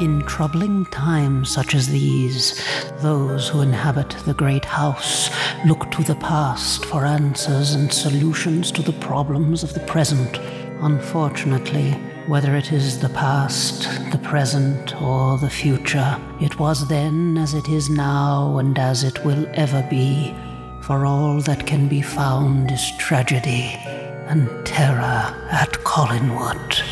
In troubling times such as these, those who inhabit the great house look to the past for answers and solutions to the problems of the present. Unfortunately, whether it is the past, the present, or the future, it was then as it is now and as it will ever be. For all that can be found is tragedy and terror at Collinwood.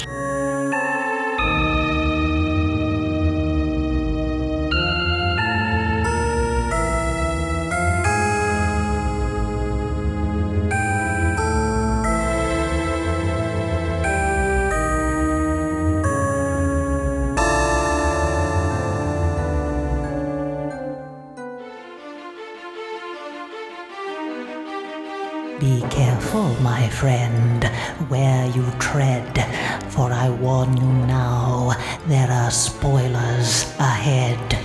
Friend, where you tread, for I warn you now, there are spoilers ahead.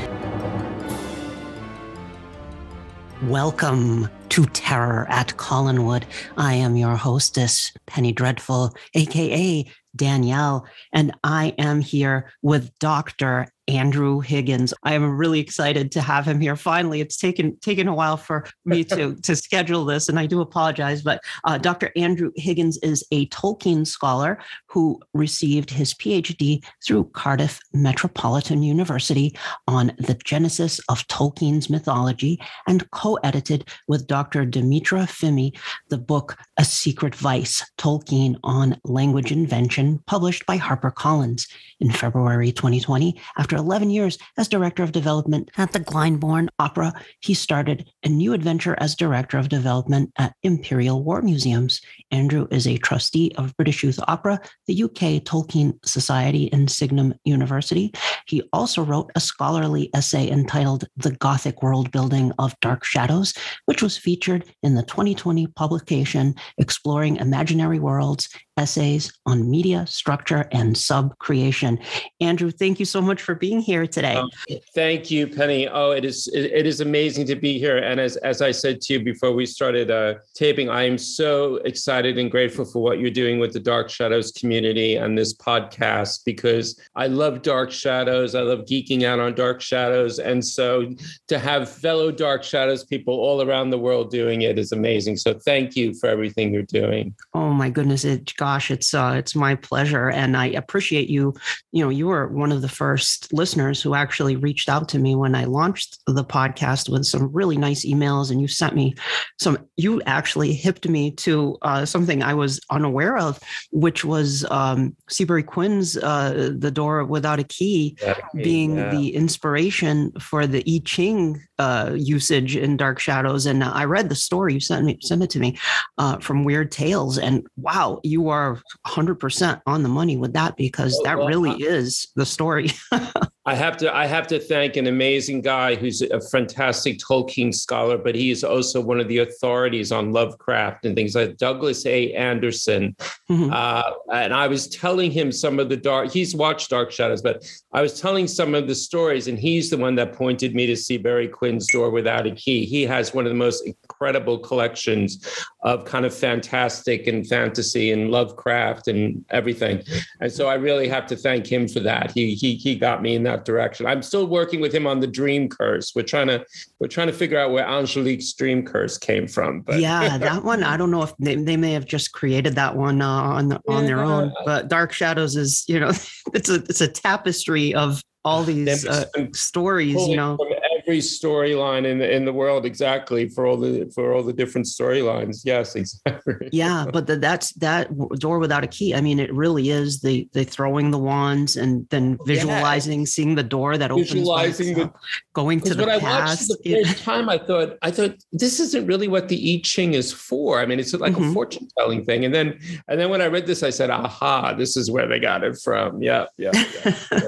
Welcome to Terror at Collinwood. I am your hostess, Penny Dreadful, aka Danielle, and I am here with Dr. Andrew Higgins. I am really excited to have him here. Finally, it's taken taken a while for me to to schedule this, and I do apologize. But uh, Dr. Andrew Higgins is a Tolkien scholar who received his PhD through Cardiff Metropolitan University on the genesis of Tolkien's mythology, and co-edited with Dr. Dimitra Fimi the book A Secret Vice: Tolkien on Language Invention, published by HarperCollins in February 2020. After 11 years as director of development at the Glyndebourne Opera, he started a new adventure as director of development at Imperial War Museums. Andrew is a trustee of British Youth Opera, the UK Tolkien Society, and Signum University. He also wrote a scholarly essay entitled The Gothic World Building of Dark Shadows, which was featured in the 2020 publication Exploring Imaginary Worlds essays on media structure and sub creation. Andrew, thank you so much for being here today. Um, thank you, Penny. Oh, it is it, is amazing to be here. And as as I said to you before we started uh, taping, I am so excited and grateful for what you're doing with the Dark Shadows community and this podcast because I love Dark Shadows. I love geeking out on Dark Shadows, and so to have fellow Dark Shadows people all around the world doing it is amazing. So thank you for everything you're doing. Oh my goodness, it gosh, it's uh, it's my pleasure, and I appreciate you. You know, you were one of the first listeners who actually reached out to me when I launched the podcast with some really nice emails, and you sent me some. You actually hipped me to uh, something I was unaware of, which was um, Seabury Quinn's uh, "The Door Without a Key," being yeah. the inspiration for the I Ching uh, usage in Dark Shadows. And I read the story you sent me, sent it to me uh, from Weird Tales, and wow, you are 100% on the money with that because oh, that well, really is the story. I have to I have to thank an amazing guy who's a fantastic Tolkien scholar, but he is also one of the authorities on Lovecraft and things like Douglas A. Anderson. Mm-hmm. Uh, and I was telling him some of the dark. He's watched Dark Shadows, but I was telling some of the stories, and he's the one that pointed me to Seabury Quinn's Door Without a Key. He has one of the most incredible collections of kind of fantastic and fantasy and Lovecraft and everything. And so I really have to thank him for that. He he he got me in that that direction. I'm still working with him on the dream curse. We're trying to we're trying to figure out where Angelique's dream curse came from. But yeah, that one I don't know if they, they may have just created that one uh, on the, on yeah. their own. But Dark Shadows is you know it's a it's a tapestry of all these uh, stories. You know, every storyline in the in the world exactly for all the for all the different storylines. Yes, exactly. yeah, but the, that's that door without a key. I mean, it really is the the throwing the wands and then visualizing, yeah. seeing the door that opens, visualizing the, going to the when past. I watched the first time, I thought I thought this isn't really what the I Ching is for. I mean, it's like mm-hmm. a fortune telling thing. And then and then when I read this, I said, "Aha! This is where they got it from." Yeah, yeah. yeah.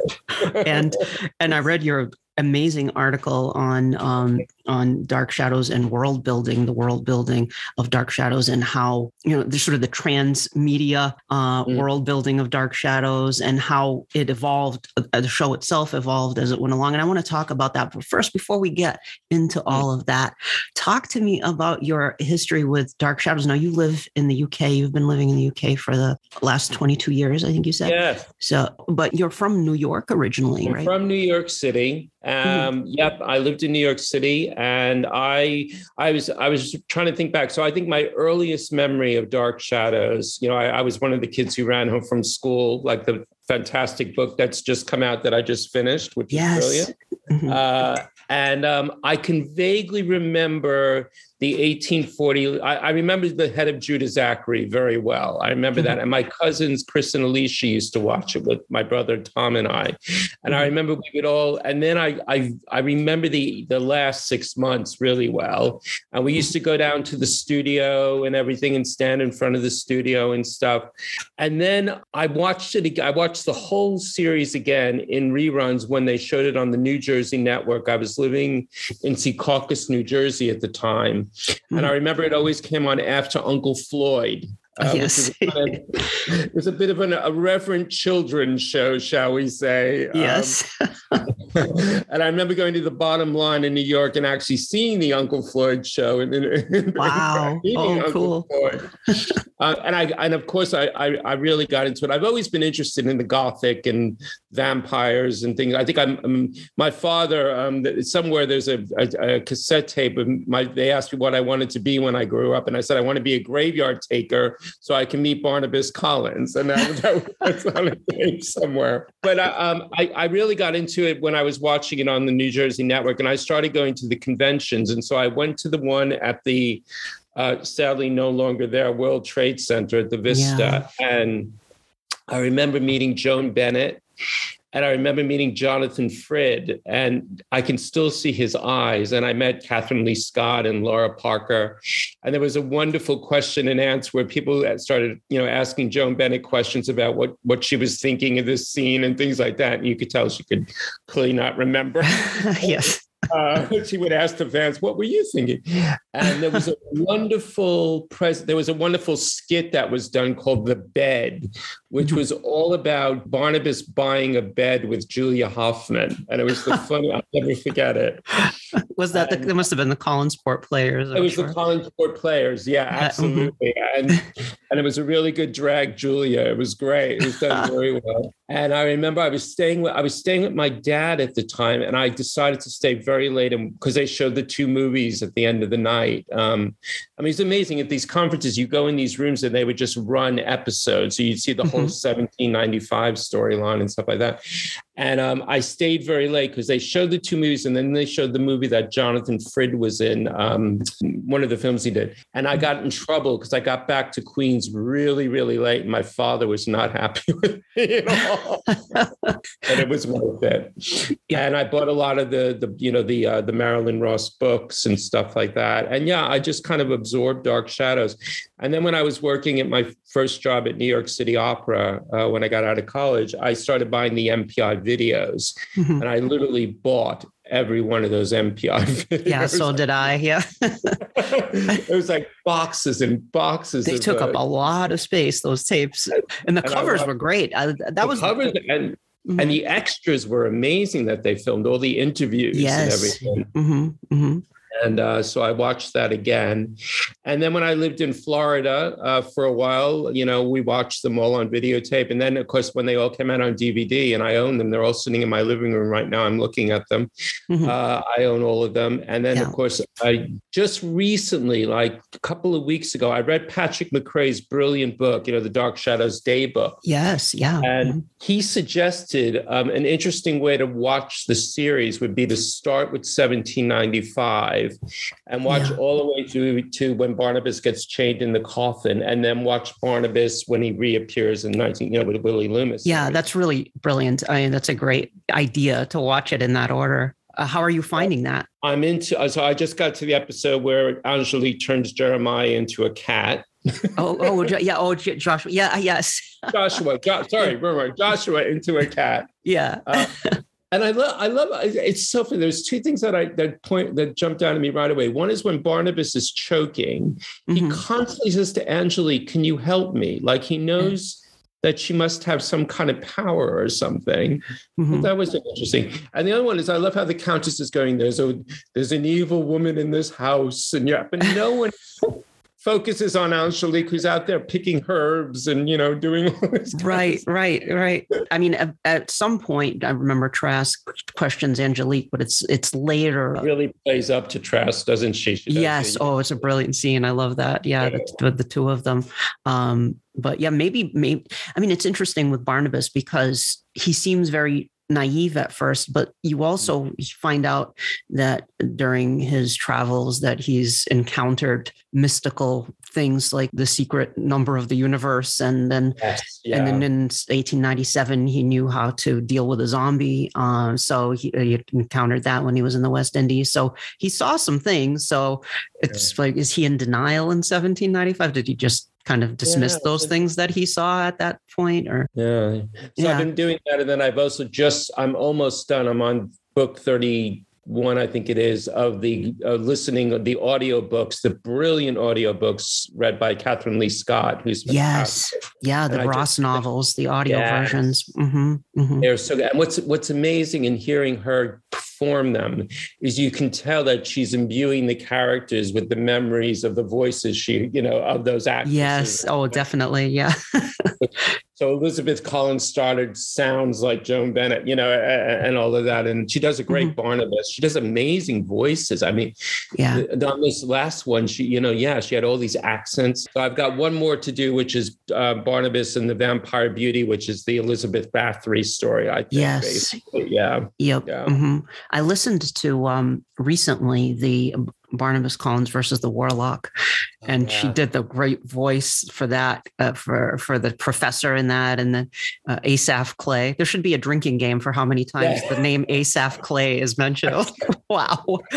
and and I read your amazing article on um, on Dark Shadows and world building, the world building of Dark Shadows, and how you know the sort of the transmedia uh, mm. world building of Dark Shadows and how it evolved. Uh, the show itself evolved as it went along, and I want to talk about that. But first, before we get into mm. all of that, talk to me about your history with Dark Shadows. Now, you live in the UK. You've been living in the UK for the last 22 years, I think you said. Yeah. So, but you're from New York originally, I'm right? From New York City. Mm-hmm. Um, mm-hmm. Yep, I lived in New York City, and I I was I was trying to think back. So I think my earliest memory of Dark Shadows, you know, I, I was one of the kids who ran home from school, like the fantastic book that's just come out that I just finished, which yes. is brilliant. Mm-hmm. Uh, and um, I can vaguely remember the 1840. I, I, remember the head of Judah Zachary very well. I remember mm-hmm. that. And my cousins, Chris and Alicia, used to watch it with my brother Tom and I. And mm-hmm. I remember we would all, and then I, I I remember the the last six months really well. And we used to go down to the studio and everything and stand in front of the studio and stuff. And then I watched it, I watched the whole series again in reruns when they showed it on the New Jersey network. I was living in Secaucus, New Jersey at the time. Mm-hmm. And I remember it always came on after Uncle Floyd. Uh, yes. It was a bit of an irreverent children's show, shall we say. Um, yes. Um, and I remember going to the bottom line in New York and actually seeing the Uncle Floyd show. And, and wow. oh, Uncle cool. uh, and I, and of course, I, I, I, really got into it. I've always been interested in the Gothic and vampires and things. I think I'm, I'm my father, um, somewhere there's a, a, a cassette tape of my, they asked me what I wanted to be when I grew up. And I said, I want to be a graveyard taker so I can meet Barnabas Collins. And that, that, that's on a tape somewhere. But uh, um, I, I really got into it when I was watching it on the New Jersey network and I started going to the conventions. And so I went to the one at the uh, sadly no longer there World Trade Center at the Vista. Yeah. And I remember meeting Joan Bennett and I remember meeting Jonathan Frid, and I can still see his eyes. And I met Kathryn Leigh Scott and Laura Parker. And there was a wonderful question and answer where people started, you know, asking Joan Bennett questions about what, what she was thinking of this scene and things like that. And you could tell she could clearly not remember. yes uh, she would ask the fans, "What were you thinking?" And there was a wonderful pres- There was a wonderful skit that was done called "The Bed," which was all about Barnabas buying a bed with Julia Hoffman, and it was the funny. I'll never forget it. Was that the? There must have been the Collinsport players. I'm it was sure. the Collinsport players. Yeah, mm-hmm. absolutely. and and it was a really good drag, Julia. It was great. It was done very well. And I remember I was staying with I was staying with my dad at the time, and I decided to stay very late because they showed the two movies at the end of the night. Um, I mean, it's amazing at these conferences. You go in these rooms and they would just run episodes, so you'd see the mm-hmm. whole 1795 storyline and stuff like that. And um, I stayed very late because they showed the two movies and then they showed the movie that Jonathan Frid was in, um, one of the films he did. And I got in trouble because I got back to Queens really, really late. And my father was not happy with me at all. but it was worth it. Yeah. And I bought a lot of the, the you know, the, uh, the Marilyn Ross books and stuff like that. And yeah, I just kind of absorbed Dark Shadows. And then when I was working at my first job at New York City Opera, uh, when I got out of college, I started buying the MPI videos. Mm-hmm. And I literally bought every one of those MPI videos. Yeah, so did I. Yeah. it was like boxes and boxes. They took uh, up a lot of space, those tapes. And the and covers were great. I, that was covers and Mm-hmm. and the extras were amazing that they filmed all the interviews yes. and everything. Mm-hmm. Mm-hmm. And uh, so I watched that again. And then when I lived in Florida uh, for a while, you know, we watched them all on videotape. And then, of course, when they all came out on DVD and I own them, they're all sitting in my living room right now. I'm looking at them. Mm-hmm. Uh, I own all of them. And then, yeah. of course, I just recently, like a couple of weeks ago, I read Patrick McCray's brilliant book, you know, The Dark Shadows Day book. Yes. Yeah. And mm-hmm. he suggested um, an interesting way to watch the series would be to start with 1795 and watch yeah. all the way to, to when Barnabas gets chained in the coffin and then watch Barnabas when he reappears in 19, you know, with Willie Loomis. Yeah, that's really brilliant. I mean, that's a great idea to watch it in that order. Uh, how are you finding that? I'm into, uh, so I just got to the episode where Angelique turns Jeremiah into a cat. oh, oh, yeah. Oh, Joshua. Yeah, yes. Joshua. Jo- sorry, remember Joshua into a cat. Yeah. Uh, and I love, I love. It's so funny. There's two things that I that point that jumped out at me right away. One is when Barnabas is choking, mm-hmm. he constantly says to Angelique, "Can you help me?" Like he knows that she must have some kind of power or something. Mm-hmm. That was interesting. And the other one is I love how the Countess is going, there's a there's an evil woman in this house, and yeah, but no one focuses on Angelique, who's out there picking herbs and you know doing all this. Right, right, right. I mean, at, at, some point, I remember Trask questions Angelique, but it's it's later. It really plays up to Trask, doesn't she? she yes. Oh, it's a brilliant scene. I love that. Yeah, yeah. The, the, two of them. Um, but yeah, maybe, maybe. I mean, it's interesting with Barnabas because he seems very naive at first, but you also find out that during his travels that he's encountered mystical things like the secret number of the universe, and then yes, yeah. and then in 1897 he knew how to deal with a zombie. Uh, so he, he, encountered that when he was in the West Indies. So he saw some things. So it's yeah. like, is he in denial in 1795? Did he just kind of dismiss yeah, those things that he saw at that point or? Yeah. So yeah. i've been doing that and then i've also just i'm almost done. I'm on book 31 i think it is of the uh, listening of the audio books the brilliant audio books read by kathryn leigh scott who's yes. yeah the and ross just, novels the audio yes. versions. Mm-hmm, mm-hmm. they're so good. And what's what's amazing in hearing her perform them is you can tell that she's imbuing the characters with the memories of the voices she, you know, of those actors. Yes. Oh, definitely. Yeah. so Elizabeth Collins Stoddard sounds like Joan Bennett, you know, and all of that. And she does a great mm-hmm. Barnabas. She does amazing voices. I mean, yeah. On this last one, she, you know, yeah, she had all these accents. So I've got one more to do, which is uh, Barnabas and the Vampire Beauty, which is the Elizabeth Bathory story. I think. Yes. Basically. Yeah. Yep. Yeah. Mm-hmm. I listened to um, recently the Barnabas Collins versus the Warlock, oh, and yeah. she did the great voice for that uh, for for the professor in that, and then uh, Asaph Clay. There should be a drinking game for how many times yeah. the name Asaph Clay is mentioned. wow.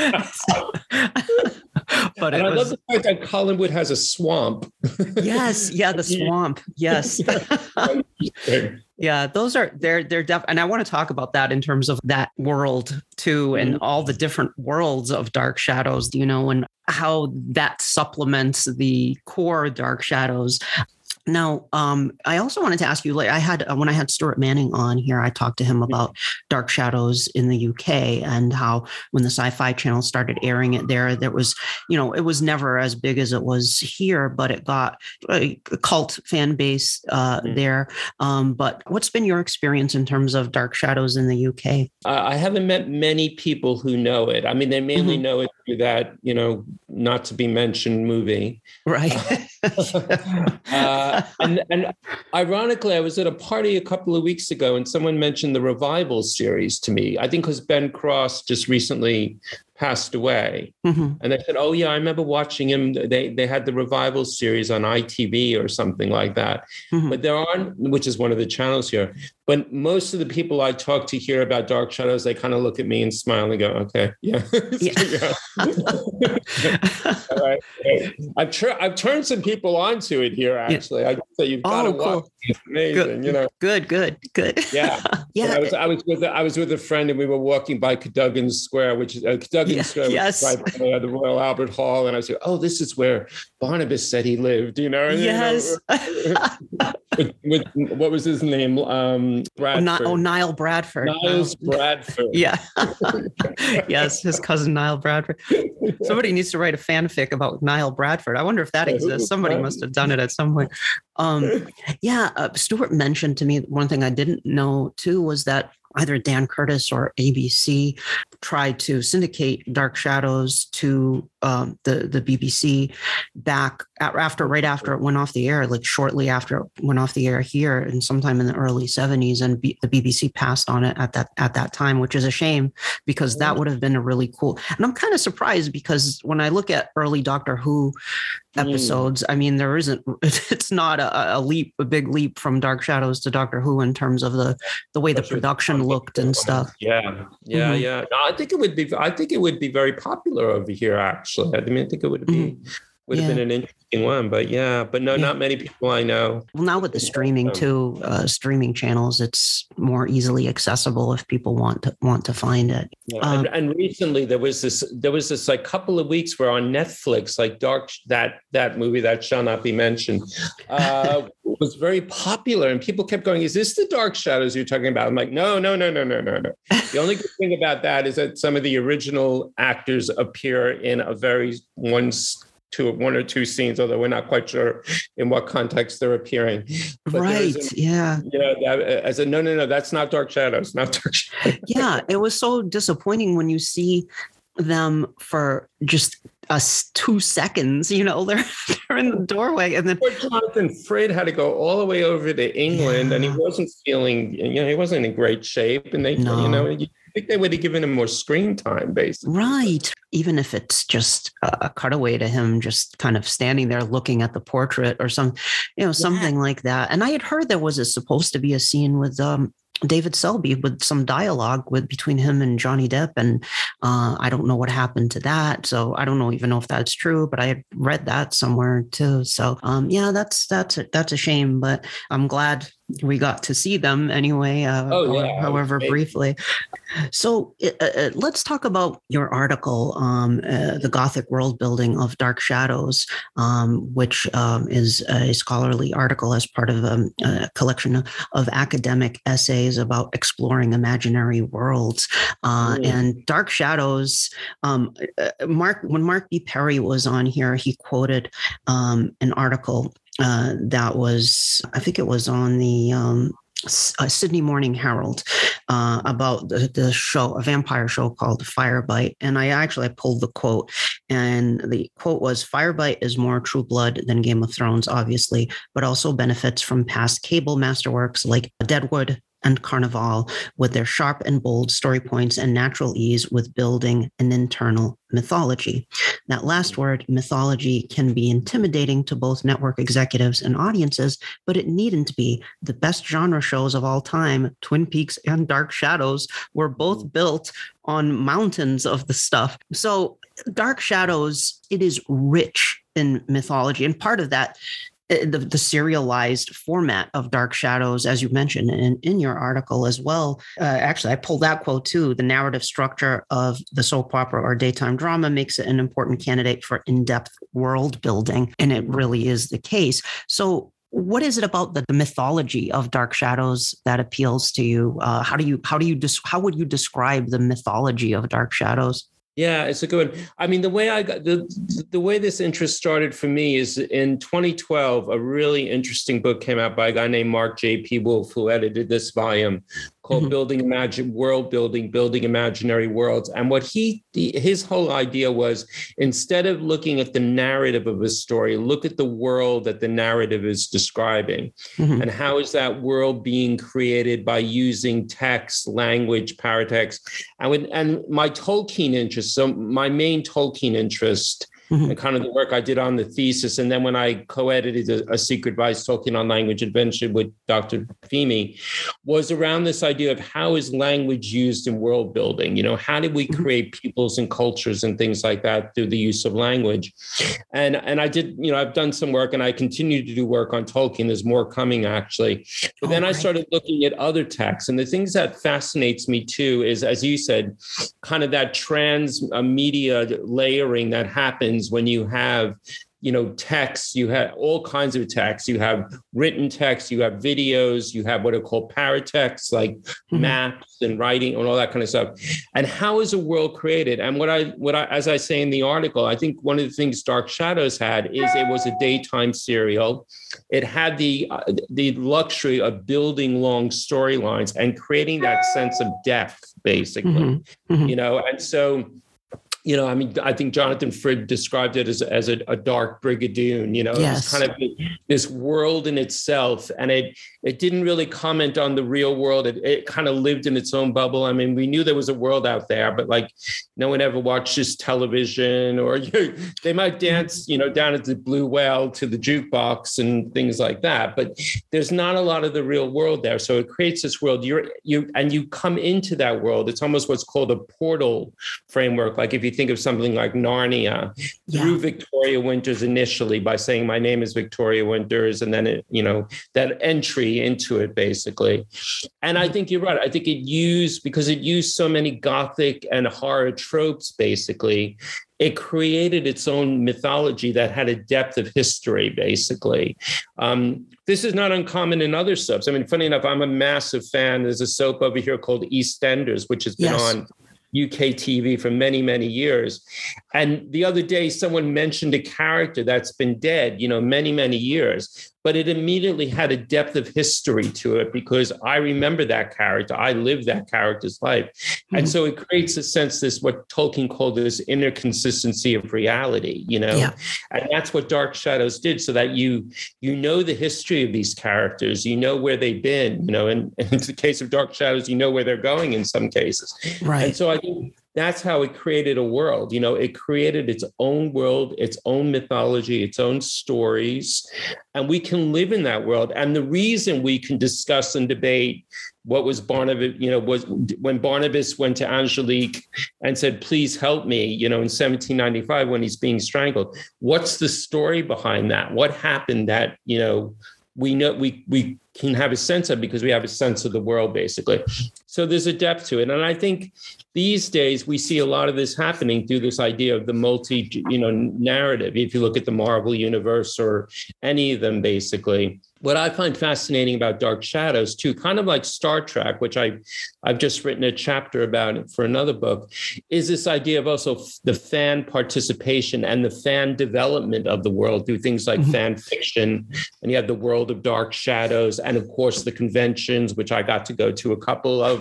but I was, love the fact that Collinwood has a swamp. yes, yeah, the swamp. Yes. Yeah, those are they're they're def and I want to talk about that in terms of that world too and mm-hmm. all the different worlds of dark shadows, you know, and how that supplements the core dark shadows. Now, um, I also wanted to ask you. Like, I had uh, when I had Stuart Manning on here, I talked to him mm-hmm. about Dark Shadows in the UK and how when the Sci-Fi Channel started airing it there, there was, you know, it was never as big as it was here, but it got a cult fan base uh, mm-hmm. there. Um, but what's been your experience in terms of Dark Shadows in the UK? I haven't met many people who know it. I mean, they mainly mm-hmm. know it through that, you know, not to be mentioned movie, right? uh, and and ironically, I was at a party a couple of weeks ago, and someone mentioned the revival series to me. I think because Ben Cross just recently passed away. Mm-hmm. And they said, "Oh yeah, I remember watching him. They they had the revival series on ITV or something like that." Mm-hmm. But there aren't, which is one of the channels here. But most of the people I talk to here about Dark Shadows, they kind of look at me and smile and go, "Okay, yeah." yeah. All right. I've tr- I've turned some people onto it here. Actually, yeah. I say you've got oh, to cool. watch. It's amazing, good, you know. Good, good, good. Yeah, yeah. I was I was with I was with a friend and we were walking by Cadogan Square, which is uh, Cadogan yeah, Square, yes. by the Royal Albert Hall, and I say, "Oh, this is where Barnabas said he lived." You know? yes. You know, with, with, what was his name? Um, Bradford. Oh, Niall Bradford. Niles Bradford. yeah. yes, his cousin Niall Bradford. Somebody needs to write a fanfic about Niall Bradford. I wonder if that exists. Somebody must have done it at some point. Um, yeah, uh, Stuart mentioned to me one thing I didn't know too was that either Dan Curtis or ABC tried to syndicate Dark Shadows to um, the the BBC back after right after it went off the air, like shortly after it went off the air here, and sometime in the early '70s, and B- the BBC passed on it at that at that time, which is a shame because that would have been a really cool. And I'm kind of surprised because when I look at early Doctor Who Mm. episodes. Mm. I mean, there isn't. It's not a, a, leap, a big leap from Dark Shadows to Doctor Who in terms of the the way That's the production looked and stuff. Yeah, yeah, mm-hmm. yeah. No, I think it would be. I think it would be very popular over here. Actually, I mean, I think it would be. Mm-hmm. Would yeah. have been an interesting one. But yeah, but no, yeah. not many people I know. Well, now with the streaming too, uh, streaming channels, it's more easily accessible if people want to want to find it. Yeah. Um, and, and, recently there was this there was this like couple of weeks where on Netflix, like Dark that that movie that shall not be mentioned, uh, was very popular, and people kept going, "Is this the Dark Shadows you're talking about?" I'm like, "No, no, no, no, no, no, no." The only good thing about that is that some of the original actors appear in a very one two one or two scenes, although we're not quite sure in what context they're appearing. But right. A, yeah. Yeah. I said, no, no, no, that's not Dark Shadows, not Dark Shadows. yeah. It was so disappointing when you see them for just us two seconds. You know, they're they're in the doorway, and then Poor Jonathan Frid had to go all the way over to England, yeah. and he wasn't feeling, you know, he wasn't in great shape, and they, no. you know, you think they would have given him more screen time, basically. Right. Even if it's just a cutaway to him, just kind of standing there looking at the portrait or some, you know, something yeah. like that. And I had heard there was a, supposed to be a scene with um, David Selby with some dialogue with between him and Johnny Depp, and uh, I don't know what happened to that. So I don't know even know if that's true, but I had read that somewhere too. So um, yeah, that's that's a, that's a shame, but I'm glad we got to see them anyway, uh, oh, yeah. however briefly. So uh, uh, let's talk about your article, um, uh, The Gothic World Building of Dark Shadows, um, which um, is a scholarly article as part of um, a collection of academic essays about exploring imaginary worlds. Mm. And Dark Shadows, um, uh, Mark, when Mark B. Perry was on here, he quoted um, an article uh, that was, I think it was on the um, uh, Sydney Morning Herald uh, about the, the, show, a vampire show called Firebite. And I actually I pulled the quote, and the quote was Firebite is more true blood than Game of Thrones, obviously, but also benefits from past cable masterworks like Deadwood, and Carnival with their sharp and bold story points and natural ease with building an internal mythology. That last mm-hmm. word, mythology, can be intimidating to both network executives and audiences, but it needn't be. The best genre shows of all time, Twin Peaks and Dark Shadows, were both mm-hmm. built on mountains of the stuff. So, Dark Shadows, it is rich in mythology. And part of that the, the, serialized format of Dark Shadows, as you mentioned in, in your article as well. Uh, actually, I pulled that quote too. The narrative structure of the soap opera or daytime drama makes it an important candidate for in depth world building. And it really is the case. So, what is it about the, the mythology of Dark Shadows that appeals to you? Uh, how do you how do you des- how would you describe the mythology of Dark Shadows? Yeah, it's a good one. I mean, the way I got the the way this interest started for me is in 2012, a really interesting book came out by a guy named Mark J.P. Wolf, who edited this volume called mm-hmm. Building Imagine World Building, Building Imaginary Worlds. And what he his whole idea was instead of looking at the narrative of a story, look at the world that the narrative is describing. Mm-hmm. And how is that world being created by using text, language, paratext. And when, and my Tolkien interest, so my main Tolkien interest mm-hmm. and kind of the work I did on the thesis. And then when I co-edited a, a Secret Vice Tolkien on Language Invention with Dr. Fimi, was around this idea of how is language used in world building? You know, how do we mm-hmm. create peoples and cultures and things like that through the use of language? And and I did, you know, I've done some work and I continue to do work on Tolkien. There's more coming actually. But then I started looking at other texts. And the things that fascinates me too is, as you said, kind of that trans media layering that happens when you have you know text you have all kinds of text you have written text you have videos you have what are called paratexts like mm-hmm. maps and writing and all that kind of stuff and how is a world created and what i what i as i say in the article i think one of the things dark shadows had is it was a daytime serial it had the uh, the luxury of building long storylines and creating that sense of depth basically mm-hmm. Mm-hmm. you know and so you know, I mean, I think Jonathan Frid described it as, as a, a dark brigadoon, you know, yes. it's kind of this world in itself. And it, it didn't really comment on the real world. It, it kind of lived in its own bubble. I mean, we knew there was a world out there, but like no one ever watches television or you know, they might dance, you know, down at the Blue Whale to the jukebox and things like that. But there's not a lot of the real world there. So it creates this world. You're, you, and you come into that world. It's almost what's called a portal framework. Like if you think of something like Narnia yeah. through Victoria Winters initially by saying, My name is Victoria Winters, and then it, you know, that entry into it basically. And I think you're right. I think it used because it used so many gothic and horror tropes basically it created its own mythology that had a depth of history, basically. Um, this is not uncommon in other soaps. I mean, funny enough, I'm a massive fan. There's a soap over here called EastEnders, which has been yes. on UK TV for many, many years. And the other day, someone mentioned a character that's been dead, you know, many, many years but it immediately had a depth of history to it because I remember that character. I lived that character's life. Mm-hmm. And so it creates a sense this what Tolkien called this inner consistency of reality, you know. Yeah. And that's what Dark Shadows did, so that you you know the history of these characters, you know where they've been, you know, and, and in the case of Dark Shadows, you know where they're going in some cases. Right. And so I think that's how it created a world. You know, it created its own world, its own mythology, its own stories, and we can live in that world. And the reason we can discuss and debate what was Barnabas, you know, was when Barnabas went to Angelique and said, please help me, you know, in 1795 when he's being strangled. What's the story behind that? What happened that, you know, we know we we can have a sense of because we have a sense of the world basically so there's a depth to it and i think these days we see a lot of this happening through this idea of the multi you know narrative if you look at the marvel universe or any of them basically what I find fascinating about Dark Shadows too, kind of like Star Trek, which I I've just written a chapter about for another book, is this idea of also the fan participation and the fan development of the world through things like mm-hmm. fan fiction, and you have the world of Dark Shadows, and of course the conventions, which I got to go to a couple of.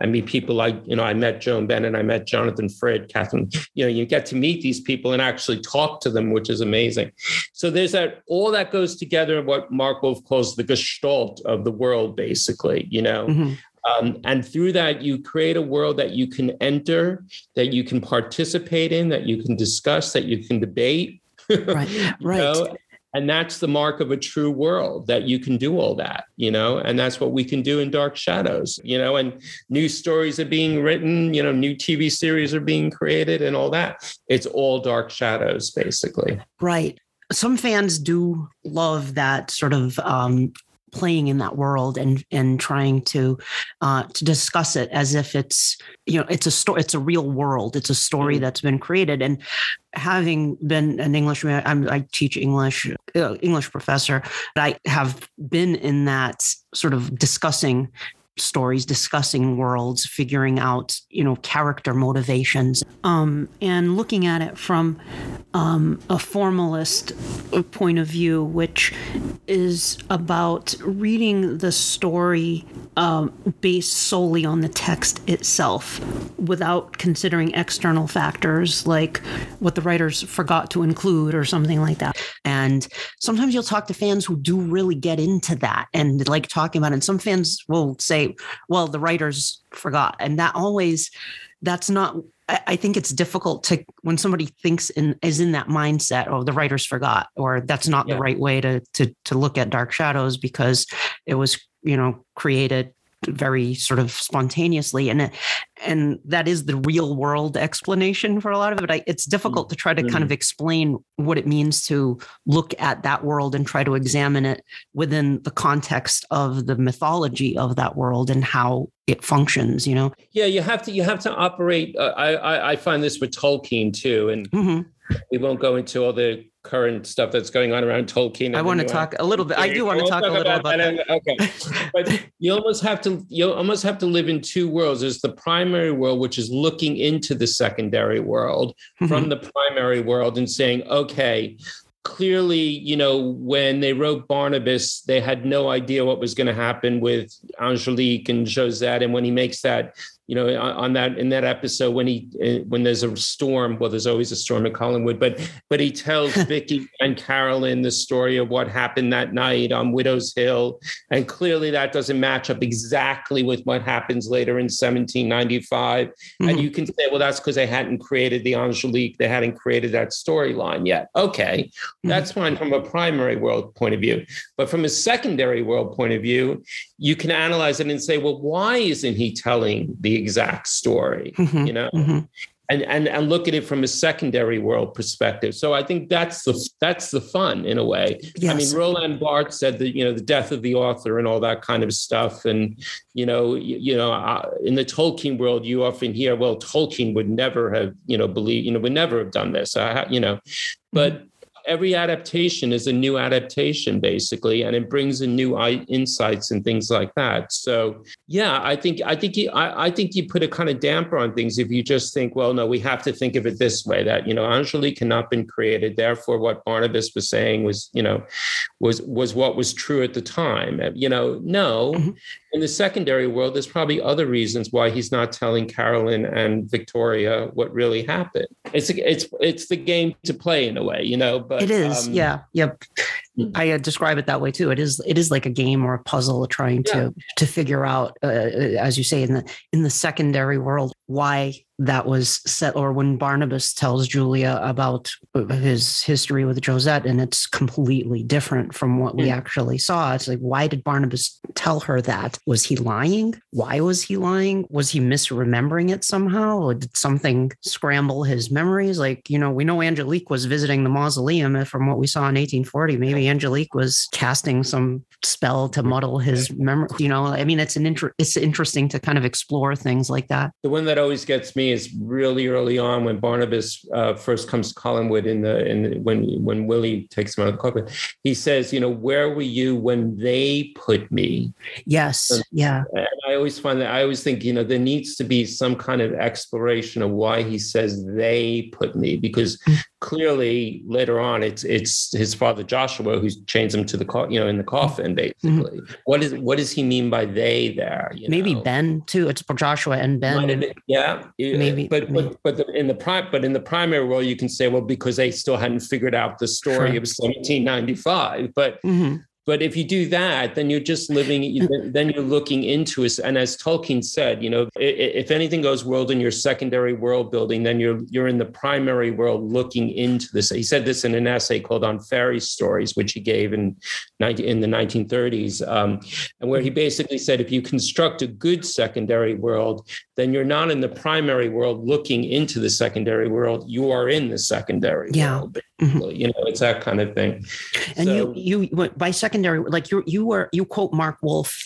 I meet people like you know I met Joan Bennett, I met Jonathan Frid, Kathryn. You know you get to meet these people and actually talk to them, which is amazing. So there's that all that goes together. What Mark Wolf calls the gestalt of the world, basically, you know. Mm-hmm. Um, and through that, you create a world that you can enter, that you can participate in, that you can discuss, that you can debate. Right, right. know? And that's the mark of a true world that you can do all that, you know, and that's what we can do in Dark Shadows, you know, and new stories are being written, you know, new TV series are being created and all that. It's all Dark Shadows, basically. Right some fans do love that sort of um, playing in that world and and trying to uh, to discuss it as if it's you know it's a story it's a real world it's a story mm-hmm. that's been created and having been an english I'm, i teach english uh, english professor but i have been in that sort of discussing stories discussing worlds figuring out you know character motivations. Um, and looking at it from um, a formalist point of view which is about reading the story um, based solely on the text itself without considering external factors like what the writers forgot to include or something like that. And sometimes you'll talk to fans who do really get into that and like talking about it. And some fans will say well, the writers forgot. And that always, that's not, I think it's difficult to, when somebody thinks in, is in that mindset, oh, the writers forgot, or that's not yeah. the right way to, to, to look at Dark Shadows because it was, you know, created very sort of spontaneously and it, and that is the real world explanation for a lot of it I, it's difficult to try to kind of mm-hmm. explain what it means to look at that world and try to examine it within the context of the mythology of that world and how it functions you know yeah you have to you have to operate uh, I, I, I find this with tolkien too and mm-hmm. we won't go into all the current stuff that's going on around Tolkien. I want to talk a little bit. I do want to talk, talk, a little about, about that. Okay, but you almost have to you almost have to live in two worlds. There's the primary world, which is looking into the secondary world mm-hmm. from the primary world and saying, okay. Clearly, you know, when they wrote Barnabas, they had no idea what was going to happen with Angelique and Josette. And when he makes that you know, on that in that episode when he uh, when there's a storm. Well, there's always a storm in Collinwood, but but he tells Vicky and Carolyn the story of what happened that night on Widow's Hill, and clearly that doesn't match up exactly with what happens later in 1795. Mm-hmm. And you can say, well, that's because they hadn't created the Angelique, they hadn't created that storyline yet. Okay, mm-hmm. that's fine from a primary world point of view, but from a secondary world point of view, you can analyze it and say, well, why isn't he telling the exact story? Mm-hmm, you know, mm-hmm. and, and and look at it from a secondary world perspective. So I think that's the that's the fun in a way. Yes. I mean, Roland Barthes said that you know the death of the author and all that kind of stuff, and you know you, you know uh, in the Tolkien world, you often hear, well, Tolkien would never have you know believe you know would never have done this, uh, you know, but mm-hmm every adaptation is a new adaptation basically and it brings in new insights and things like that. So yeah i think i think you I, I, think you put a kind of damper on things if you just think well no we have to think of it this way that you know angelique cannot been created therefore what barnabas was saying was you know was was what was true at the time you know no mm-hmm in the secondary world, there's probably other reasons why he's not telling Carolyn and Victoria what really happened. It's it's it's the game to play in a way, you know. But it is, um, yeah, yep. Hmm. I uh, describe it that way too. It is it is like a game or a puzzle trying yeah. to to figure out, uh, uh, as you say, in the in the secondary world, why that was set or when barnabas tells julia about his history with josette and it's completely different from what we mm. actually saw. It's like why did barnabas tell her that? Was he lying? Why was he lying? Was he misremembering it somehow? Or did something scramble his memories? Like you know we know angelique was visiting the mausoleum from what we saw in 1840 maybe angelique was casting some spell to muddle his memory you know? I mean it's an inter- it's interesting to kind of explore things like that. The one that always gets me is really early on when Barnabas uh, first comes to Collinwood in the in when when Willie takes him out of the coffin. He says, you know, where were you when they put me? Yes. And, yeah. And I always find that I always think, you know, there needs to be some kind of exploration of why he says they put me because clearly later on it's it's his father Joshua who chains him to the co- you know in the coffin basically. Mm-hmm. What is what does he mean by they there? Maybe know? Ben too. It's Joshua and Ben. yeah, maybe. But maybe. but but the, in the prime but in the primary world you can say well because they still hadn't figured out the story of 1795. But mm-hmm. But if you do that, then you're just living, then you're looking into it. And as Tolkien said, you know, if anything goes world in your secondary world building, then you're you're in the primary world looking into this. He said this in an essay called On Fairy Stories, which he gave in, 19, in the 1930s, um, and where he basically said if you construct a good secondary world, then you're not in the primary world looking into the secondary world. You are in the secondary yeah. world. Mm-hmm. You know, it's that kind of thing. And so, you, you, by secondary, like you, you were, you quote Mark Wolf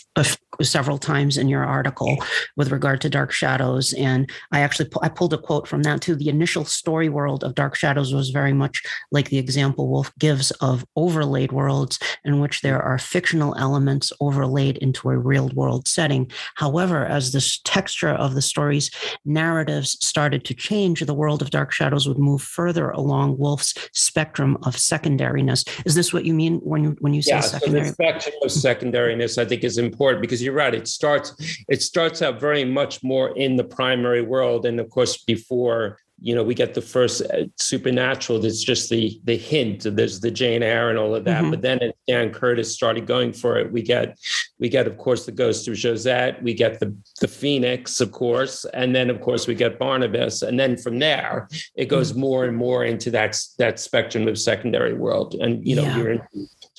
several times in your article with regard to Dark Shadows, and I actually I pulled a quote from that too. The initial story world of Dark Shadows was very much like the example Wolf gives of overlaid worlds, in which there are fictional elements overlaid into a real world setting. However, as this texture of the story's narratives started to change, the world of Dark Shadows would move further along Wolf's spectrum of secondariness. Is this what you mean when you when you say yeah, secondary? So the spectrum of mm-hmm. secondariness, I think, is important because you're right. It starts it starts out very much more in the primary world, and of course, before you know we get the first uh, supernatural that's just the the hint there's the jane eyre and all of that. Mm-hmm. but then as dan curtis started going for it we get we get of course the ghost of josette we get the the phoenix of course and then of course we get barnabas. And then from there it goes mm-hmm. more and more into that that spectrum of secondary world. And you know yeah. you're in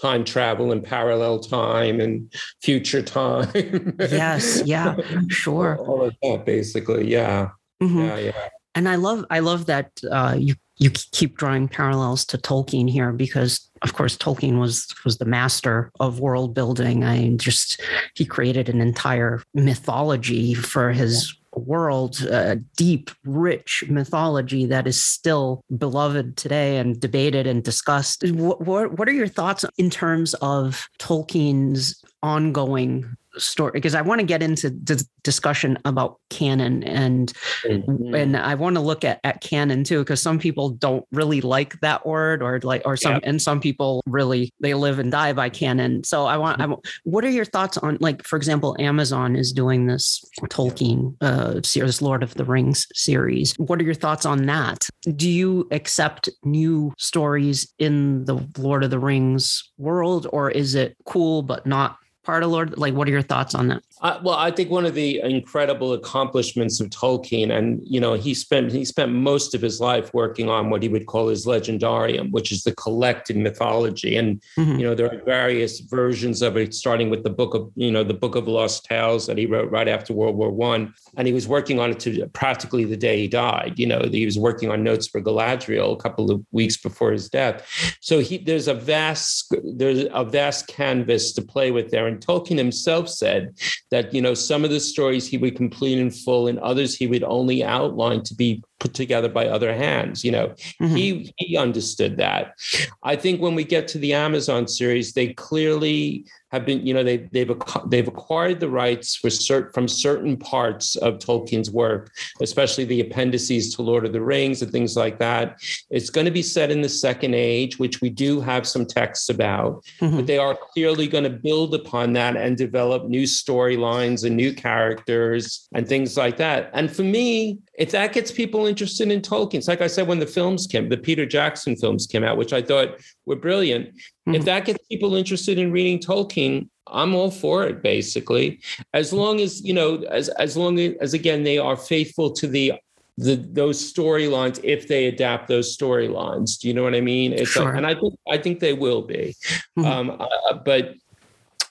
time travel and parallel time and future time. Yes. Yeah. Sure. All of that basically. Yeah. Mm-hmm. yeah yeah and I love I love that uh, you you keep drawing parallels to Tolkien here because of course Tolkien was was the master of world building. I just he created an entire mythology for his world, uh, deep, rich mythology that is still beloved today and debated and discussed. What, what, what are your thoughts in terms of Tolkien's ongoing story because I want to get into the discussion about canon and mm-hmm. and I want to look at, at canon too because some people don't really like that word or like or some yeah. and some people really they live and die by canon. So I want I want what are your thoughts on like for example Amazon is doing this Tolkien uh series Lord of the Rings series. What are your thoughts on that? Do you accept new stories in the Lord of the Rings world or is it cool but not part of Lord? Like, what are your thoughts on that? Uh, well, I think one of the incredible accomplishments of Tolkien, and you know, he spent he spent most of his life working on what he would call his legendarium, which is the collected mythology. And mm-hmm. you know, there are various versions of it, starting with the book of you know the Book of Lost Tales that he wrote right after World War One, and he was working on it to practically the day he died. You know, he was working on notes for Galadriel a couple of weeks before his death. So he there's a vast there's a vast canvas to play with there. And Tolkien himself said that you know some of the stories he would complete in full, and others he would only outline to be put together by other hands. You know, mm-hmm. he he understood that. I think when we get to the Amazon series, they clearly have been, you know, they, they've they've acquired the rights for cert, from certain parts of Tolkien's work, especially the appendices to Lord of the Rings and things like that. It's going to be set in the Second Age, which we do have some texts about, mm-hmm. but they are clearly going to build upon that and develop new storylines and new characters and things like that. And for me, if that gets people interested in Tolkien, it's like I said when the films came, the Peter Jackson films came out, which I thought were brilliant. Mm-hmm. If that gets people interested in reading Tolkien, I'm all for it, basically. As long as, you know, as as long as again they are faithful to the the those storylines if they adapt those storylines. Do you know what I mean? It's sure. and I think I think they will be. Mm-hmm. Um, uh, but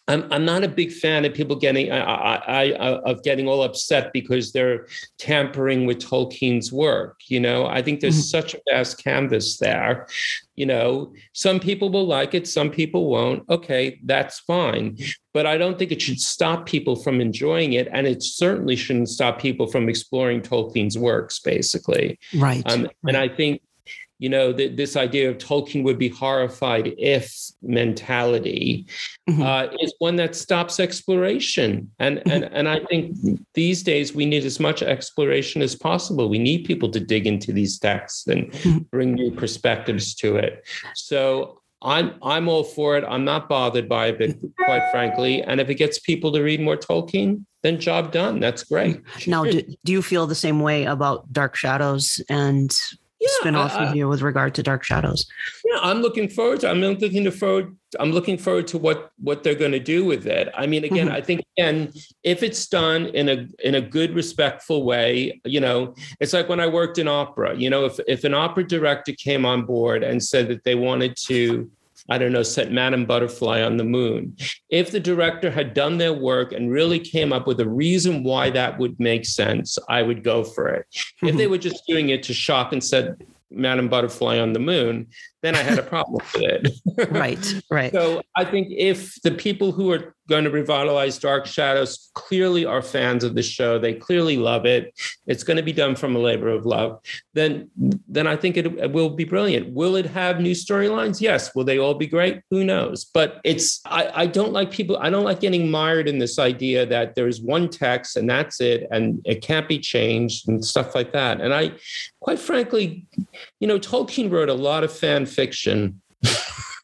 I'm, I'm not a big fan of people getting I, I, I, of getting all upset because they're tampering with Tolkien's work. You know, I think there's mm-hmm. such a vast canvas there. You know, some people will like it, some people won't. Okay, that's fine. But I don't think it should stop people from enjoying it. And it certainly shouldn't stop people from exploring Tolkien's works, basically. Right. Um, right. And I think you know, the, this idea of Tolkien would be horrified if mentality mm-hmm. uh, is one that stops exploration. And, mm-hmm. and, and I think these days we need as much exploration as possible. We need people to dig into these texts and mm-hmm. bring new perspectives to it. So I'm I'm all for it. I'm not bothered by it, quite frankly. And if it gets people to read more Tolkien, then job done. That's great. Now, do, do you feel the same way about Dark Shadows and yeah, spin off uh, here with regard to Dark Shadows. Yeah, I'm looking forward to. I'm looking forward. I'm looking forward to what what they're going to do with it. I mean, again, mm-hmm. I think again, if it's done in a in a good, respectful way, you know, it's like when I worked in opera. You know, if if an opera director came on board and said that they wanted to I don't know, set Madame Butterfly on the moon. If the director had done their work and really came up with a reason why that would make sense, I would go for it. Mm-hmm. If they were just doing it to shock and set Madame Butterfly on the moon, then I had a problem with it. right, right. So I think if the people who are going to revitalize Dark Shadows clearly are fans of the show, they clearly love it. It's going to be done from a labor of love. Then, then I think it, it will be brilliant. Will it have new storylines? Yes. Will they all be great? Who knows? But it's I, I don't like people. I don't like getting mired in this idea that there's one text and that's it, and it can't be changed and stuff like that. And I, quite frankly, you know, Tolkien wrote a lot of fan fiction.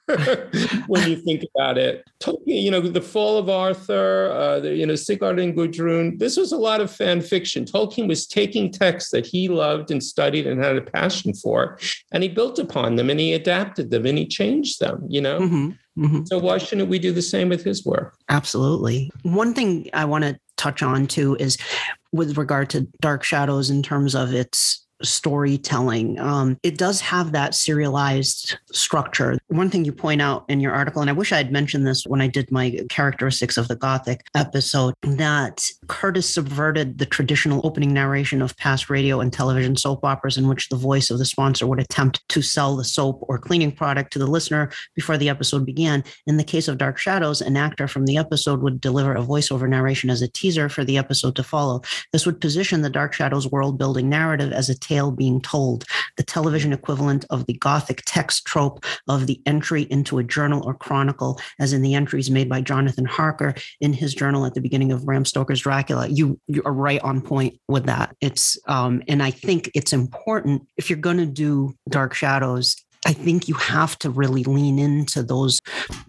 when you think about it, Tolkien, you know, the fall of Arthur, uh, the, you know, Sigurd and Gudrun. This was a lot of fan fiction. Tolkien was taking texts that he loved and studied and had a passion for, and he built upon them and he adapted them and he changed them. You know. Mm-hmm. Mm-hmm. So why shouldn't we do the same with his work? Absolutely. One thing I want to touch on too is with regard to Dark Shadows in terms of its storytelling. Um, it does have that serialized structure. One thing you point out in your article, and I wish I had mentioned this when I did my characteristics of the Gothic episode, that Curtis subverted the traditional opening narration of past radio and television soap operas in which the voice of the sponsor would attempt to sell the soap or cleaning product to the listener before the episode began. In the case of Dark Shadows, an actor from the episode would deliver a voiceover narration as a teaser for the episode to follow. This would position the Dark Shadows world building narrative as a tale being told, the television equivalent of the Gothic text trope of the entry into a journal or chronicle, as in the entries made by Jonathan Harker in his journal at the beginning of Bram Stoker's Dracula. You you are right on point with that. It's um, and I think it's important if you're going to do Dark Shadows. I think you have to really lean into those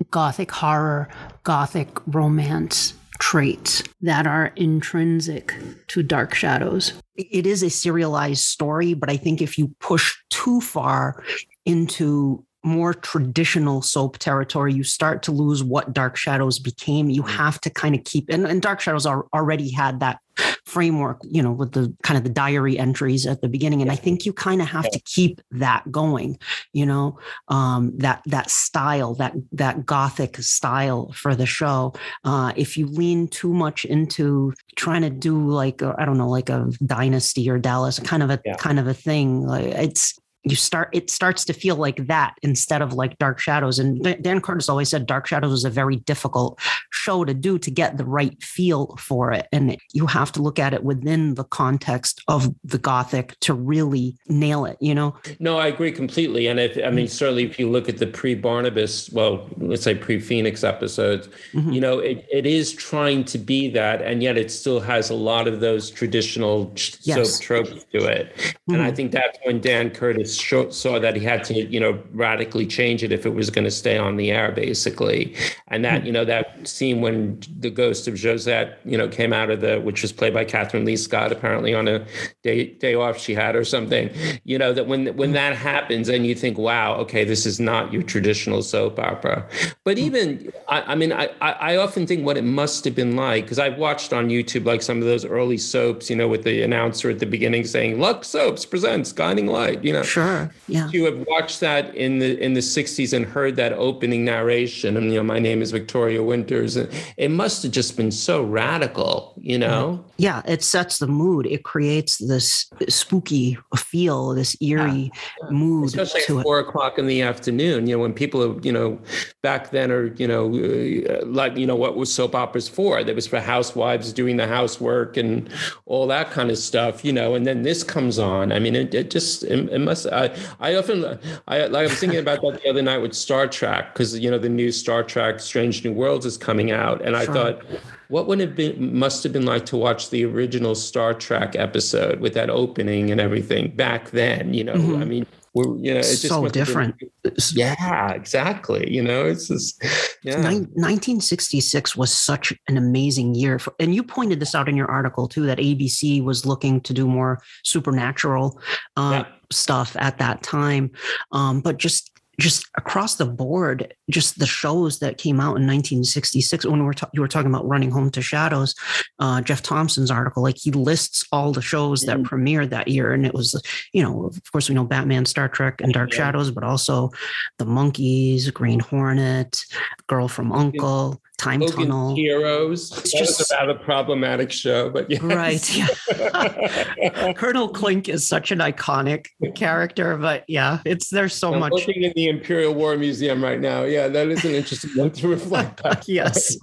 gothic horror, gothic romance traits that are intrinsic to Dark Shadows. It is a serialized story, but I think if you push too far into more traditional soap territory, you start to lose what Dark Shadows became. You mm. have to kind of keep, and, and Dark Shadows are, already had that framework, you know, with the kind of the diary entries at the beginning. And I think you kind of have to keep that going, you know, um, that that style, that that gothic style for the show. Uh, if you lean too much into trying to do like I don't know, like a dynasty or Dallas kind of a yeah. kind of a thing, like it's you start it starts to feel like that instead of like dark shadows and dan curtis always said dark shadows was a very difficult show to do to get the right feel for it and you have to look at it within the context of the gothic to really nail it you know no i agree completely and if, i mean mm-hmm. certainly if you look at the pre-barnabas well let's say pre-phoenix episodes mm-hmm. you know it, it is trying to be that and yet it still has a lot of those traditional yes. soap tropes to it mm-hmm. and i mm-hmm. think that's when dan curtis saw that he had to, you know, radically change it if it was going to stay on the air, basically. And that, you know, that scene when the ghost of Josette, you know, came out of the, which was played by Kathryn Leigh Scott, apparently on a day day off she had or something. You know, that when when that happens, and you think, wow, okay, this is not your traditional soap opera. But mm. even, I, I mean, I I often think what it must have been like because I've watched on YouTube like some of those early soaps, you know, with the announcer at the beginning saying Lux Soaps presents Guiding Light, you know. Sure. Yeah. You have watched that in the in the 60s and heard that opening narration. And you know, my name is Victoria Winters. And it must have just been so radical, you know? Yeah, it sets the mood. It creates this spooky feel, this eerie yeah. mood. Especially at four it. o'clock in the afternoon, you know, when people are, you know, back then are, you know, uh, like, you know, what was soap operas for? That was for housewives doing the housework and all that kind of stuff, you know, and then this comes on. I mean, it, it just, it, it must, I, I often, I like I was thinking about that the other night with Star Trek because you know the new Star Trek Strange New Worlds is coming out, and I thought, what would it been must have been like to watch the original Star Trek episode with that opening and everything back then? You know, mm-hmm. I mean, we're you know it's just so different been, yeah exactly you know it's just yeah 1966 was such an amazing year for, and you pointed this out in your article too that abc was looking to do more supernatural uh, yeah. Stuff at that time um, but just just across the board, just the shows that came out in 1966. When we're ta- you were talking about running home to shadows, uh, Jeff Thompson's article, like he lists all the shows that mm-hmm. premiered that year, and it was, you know, of course we know Batman, Star Trek, and Dark yeah. Shadows, but also the Monkees, Green Hornet, Girl from Uncle time Logan tunnel. Heroes. It's that just, about a problematic show but yes. right yeah. Colonel Klink is such an iconic character but yeah it's there's so I'm much. looking in the imperial war museum right now. Yeah that is an interesting one to reflect on. yes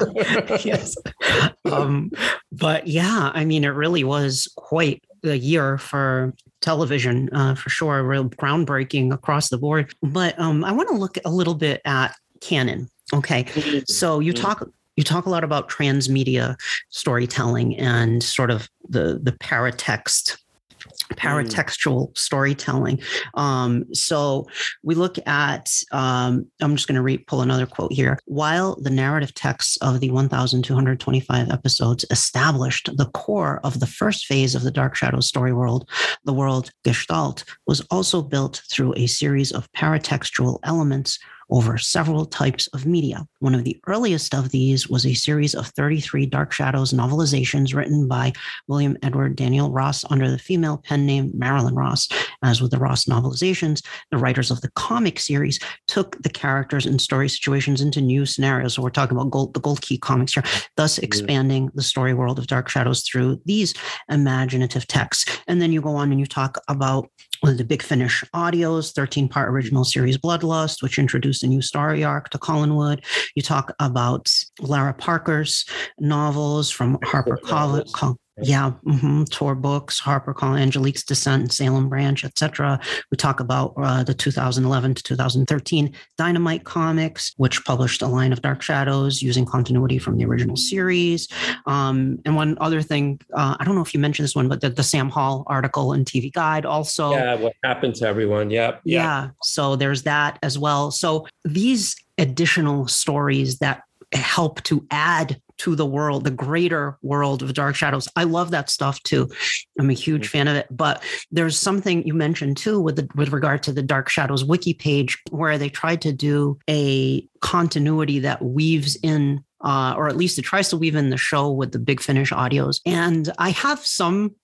yes. Um, but yeah i mean it really was quite a year for television uh, for sure real groundbreaking across the board. But um, i want to look a little bit at canon Okay. Mm-hmm. So you talk you talk a lot about transmedia storytelling and sort of the the paratext paratextual mm. storytelling. Um, so we look at, um, I'm just going to re- pull another quote here. While the narrative texts of the 1,225 episodes established the core of the first phase of the Dark Shadows story world, the world Gestalt was also built through a series of paratextual elements over several types of media. One of the earliest of these was a series of 33 Dark Shadows novelizations written by William Edward Daniel Ross under the female pen name Marilyn Ross. As with the Ross novelizations, the writers of the comic series took the characters and story situations into new scenarios. So we're talking about Gold, the Gold Key comics here, thus expanding the story world of Dark Shadows through these imaginative texts. And then you go on and you talk about the Big Finish audios, 13 part original series Bloodlust, which introduced a new story arc to Collinwood. You talk about Lara Parker's novels from Harper Collins. Yeah, mm-hmm. Tor Books, Harper Collins, Angelique's Descent, Salem Branch, etc. We talk about uh, the 2011 to 2013 Dynamite Comics, which published a line of Dark Shadows using continuity from the original series. Um, and one other thing, uh, I don't know if you mentioned this one, but the, the, Sam Hall article in TV Guide also. Yeah, what happened to everyone? Yep. Yeah. yeah. So there's that as well. So these additional stories that help to add to the world, the greater world of Dark Shadows. I love that stuff too. I'm a huge mm-hmm. fan of it. But there's something you mentioned too with the, with regard to the Dark Shadows wiki page where they tried to do a continuity that weaves in uh, or at least it tries to weave in the show with the big finish audios. And I have some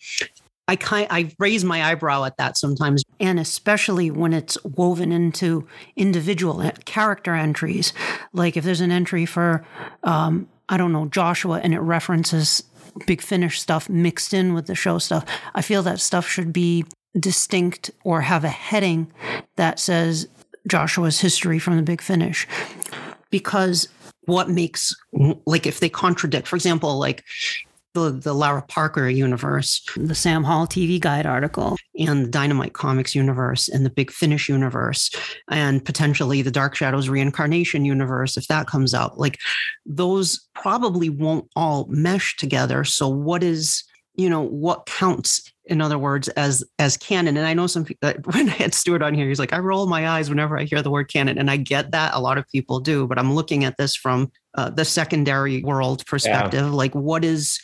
I kind I raise my eyebrow at that sometimes, and especially when it's woven into individual character entries. Like if there's an entry for, um, I don't know, Joshua, and it references Big Finish stuff mixed in with the show stuff. I feel that stuff should be distinct or have a heading that says Joshua's history from the Big Finish, because what makes like if they contradict, for example, like the, the Lara Parker universe, the Sam Hall TV Guide article, and the Dynamite Comics universe, and the Big Finish universe, and potentially the Dark Shadows reincarnation universe, if that comes out. Like those probably won't all mesh together. So, what is, you know, what counts in other words, as as canon. And I know some people, when I had Stuart on here, he's like, I roll my eyes whenever I hear the word canon, and I get that a lot of people do. But I'm looking at this from uh, the secondary world perspective, yeah. like what is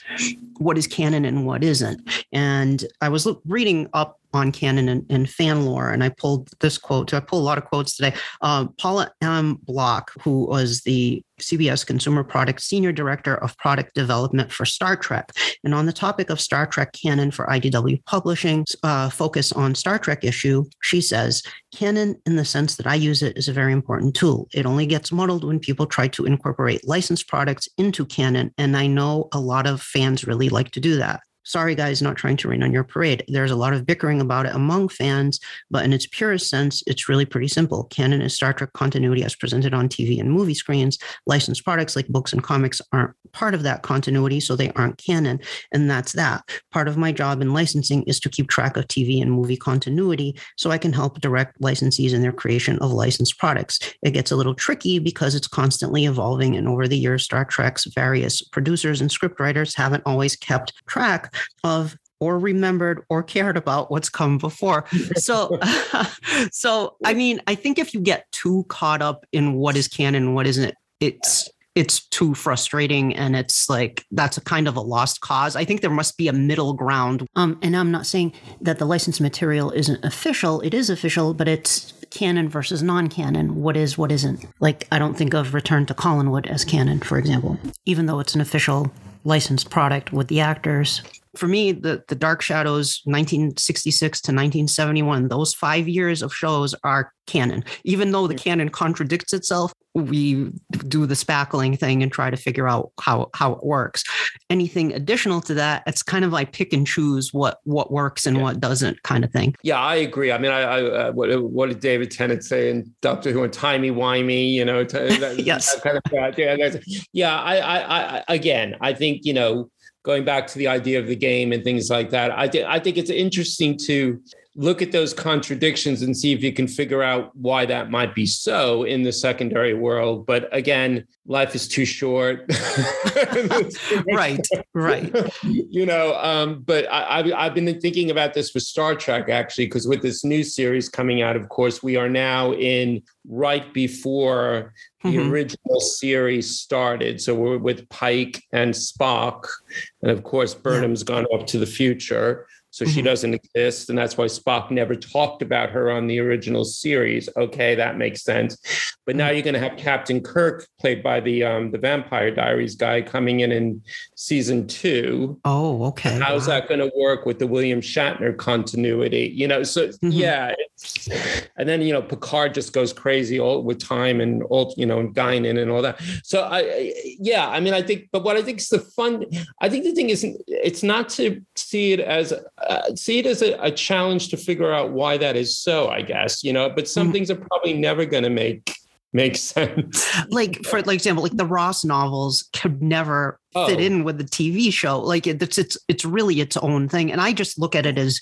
what is canon and what isn't. And I was reading up on canon and, and, fan lore. And I pulled this quote. I pulled a lot of quotes today. Uh, Paula M. Block, who was the CBS Consumer Product Senior Director of Product Development for Star Trek. And on the topic of Star Trek canon for IDW Publishing, uh, focus on Star Trek issue, she says, canon in the sense that I use it is a very important tool. It only gets muddled when people try to incorporate licensed products into canon. And I know a lot of fans really like to do that sorry guys not trying to rain on your parade. There's a lot of bickering about it among fans but in its purest sense it's really pretty simple. Canon is star trek continuity as presented on tv and movie screens. Licensed products like books and comics aren't part of that continuity so they aren't canon and that's that. Part of my job in licensing is to keep track of tv and movie continuity so i can help direct licensees in their creation of licensed products. It gets a little tricky because it's constantly evolving and over the years star trek's various producers and scriptwriters haven't always kept track of or remembered or cared about what's come before. So, so I mean, I think if you get too caught up in what is canon and what isn't, it's it's too frustrating and it's like that's a kind of a lost cause. I think there must be a middle ground. Um, and I'm not saying that the licensed material isn't official. It is official, but it's canon versus non-canon. What is, what isn't. Like I don't think of Return to Collinwood as canon, for example, even though it's an official licensed product with the actors for me, the, the Dark Shadows 1966 to 1971, those five years of shows are canon. Even though the canon contradicts itself, we do the spackling thing and try to figure out how, how it works. Anything additional to that, it's kind of like pick and choose what what works and yeah. what doesn't kind of thing. Yeah, I agree. I mean, I, I uh, what, what did David Tennant say in Doctor Who and timey wimey, you know, to, that, yes. That kind of, yeah, yeah I, I, I, again, I think, you know, going back to the idea of the game and things like that. I, th- I think it's interesting to look at those contradictions and see if you can figure out why that might be so in the secondary world. But again, life is too short. right, right. you know, um, but I, have I've been thinking about this with Star Trek actually, because with this new series coming out, of course, we are now in right before the mm-hmm. original series started. So we're with Pike and Spock. And of course, Burnham's yeah. gone off to the future. So mm-hmm. she doesn't exist. And that's why Spock never talked about her on the original series. Okay, that makes sense. But now mm-hmm. you're going to have Captain Kirk, played by the um, the Vampire Diaries guy, coming in in season two. Oh, okay. How's wow. that going to work with the William Shatner continuity? You know, so mm-hmm. yeah. and then, you know, Picard just goes crazy all with time and all, you know, and Guinan and all that. So I, yeah, I mean, I think, but what I think is the fun, I think the thing is, it's not to see it as uh, see it as a, a, challenge to figure out why that is so. I guess you know, but some mm-hmm. things are probably never going to make make sense. like for like example, like the Ross novels could never oh. fit in with the TV show. Like it's it's it's really its own thing, and I just look at it as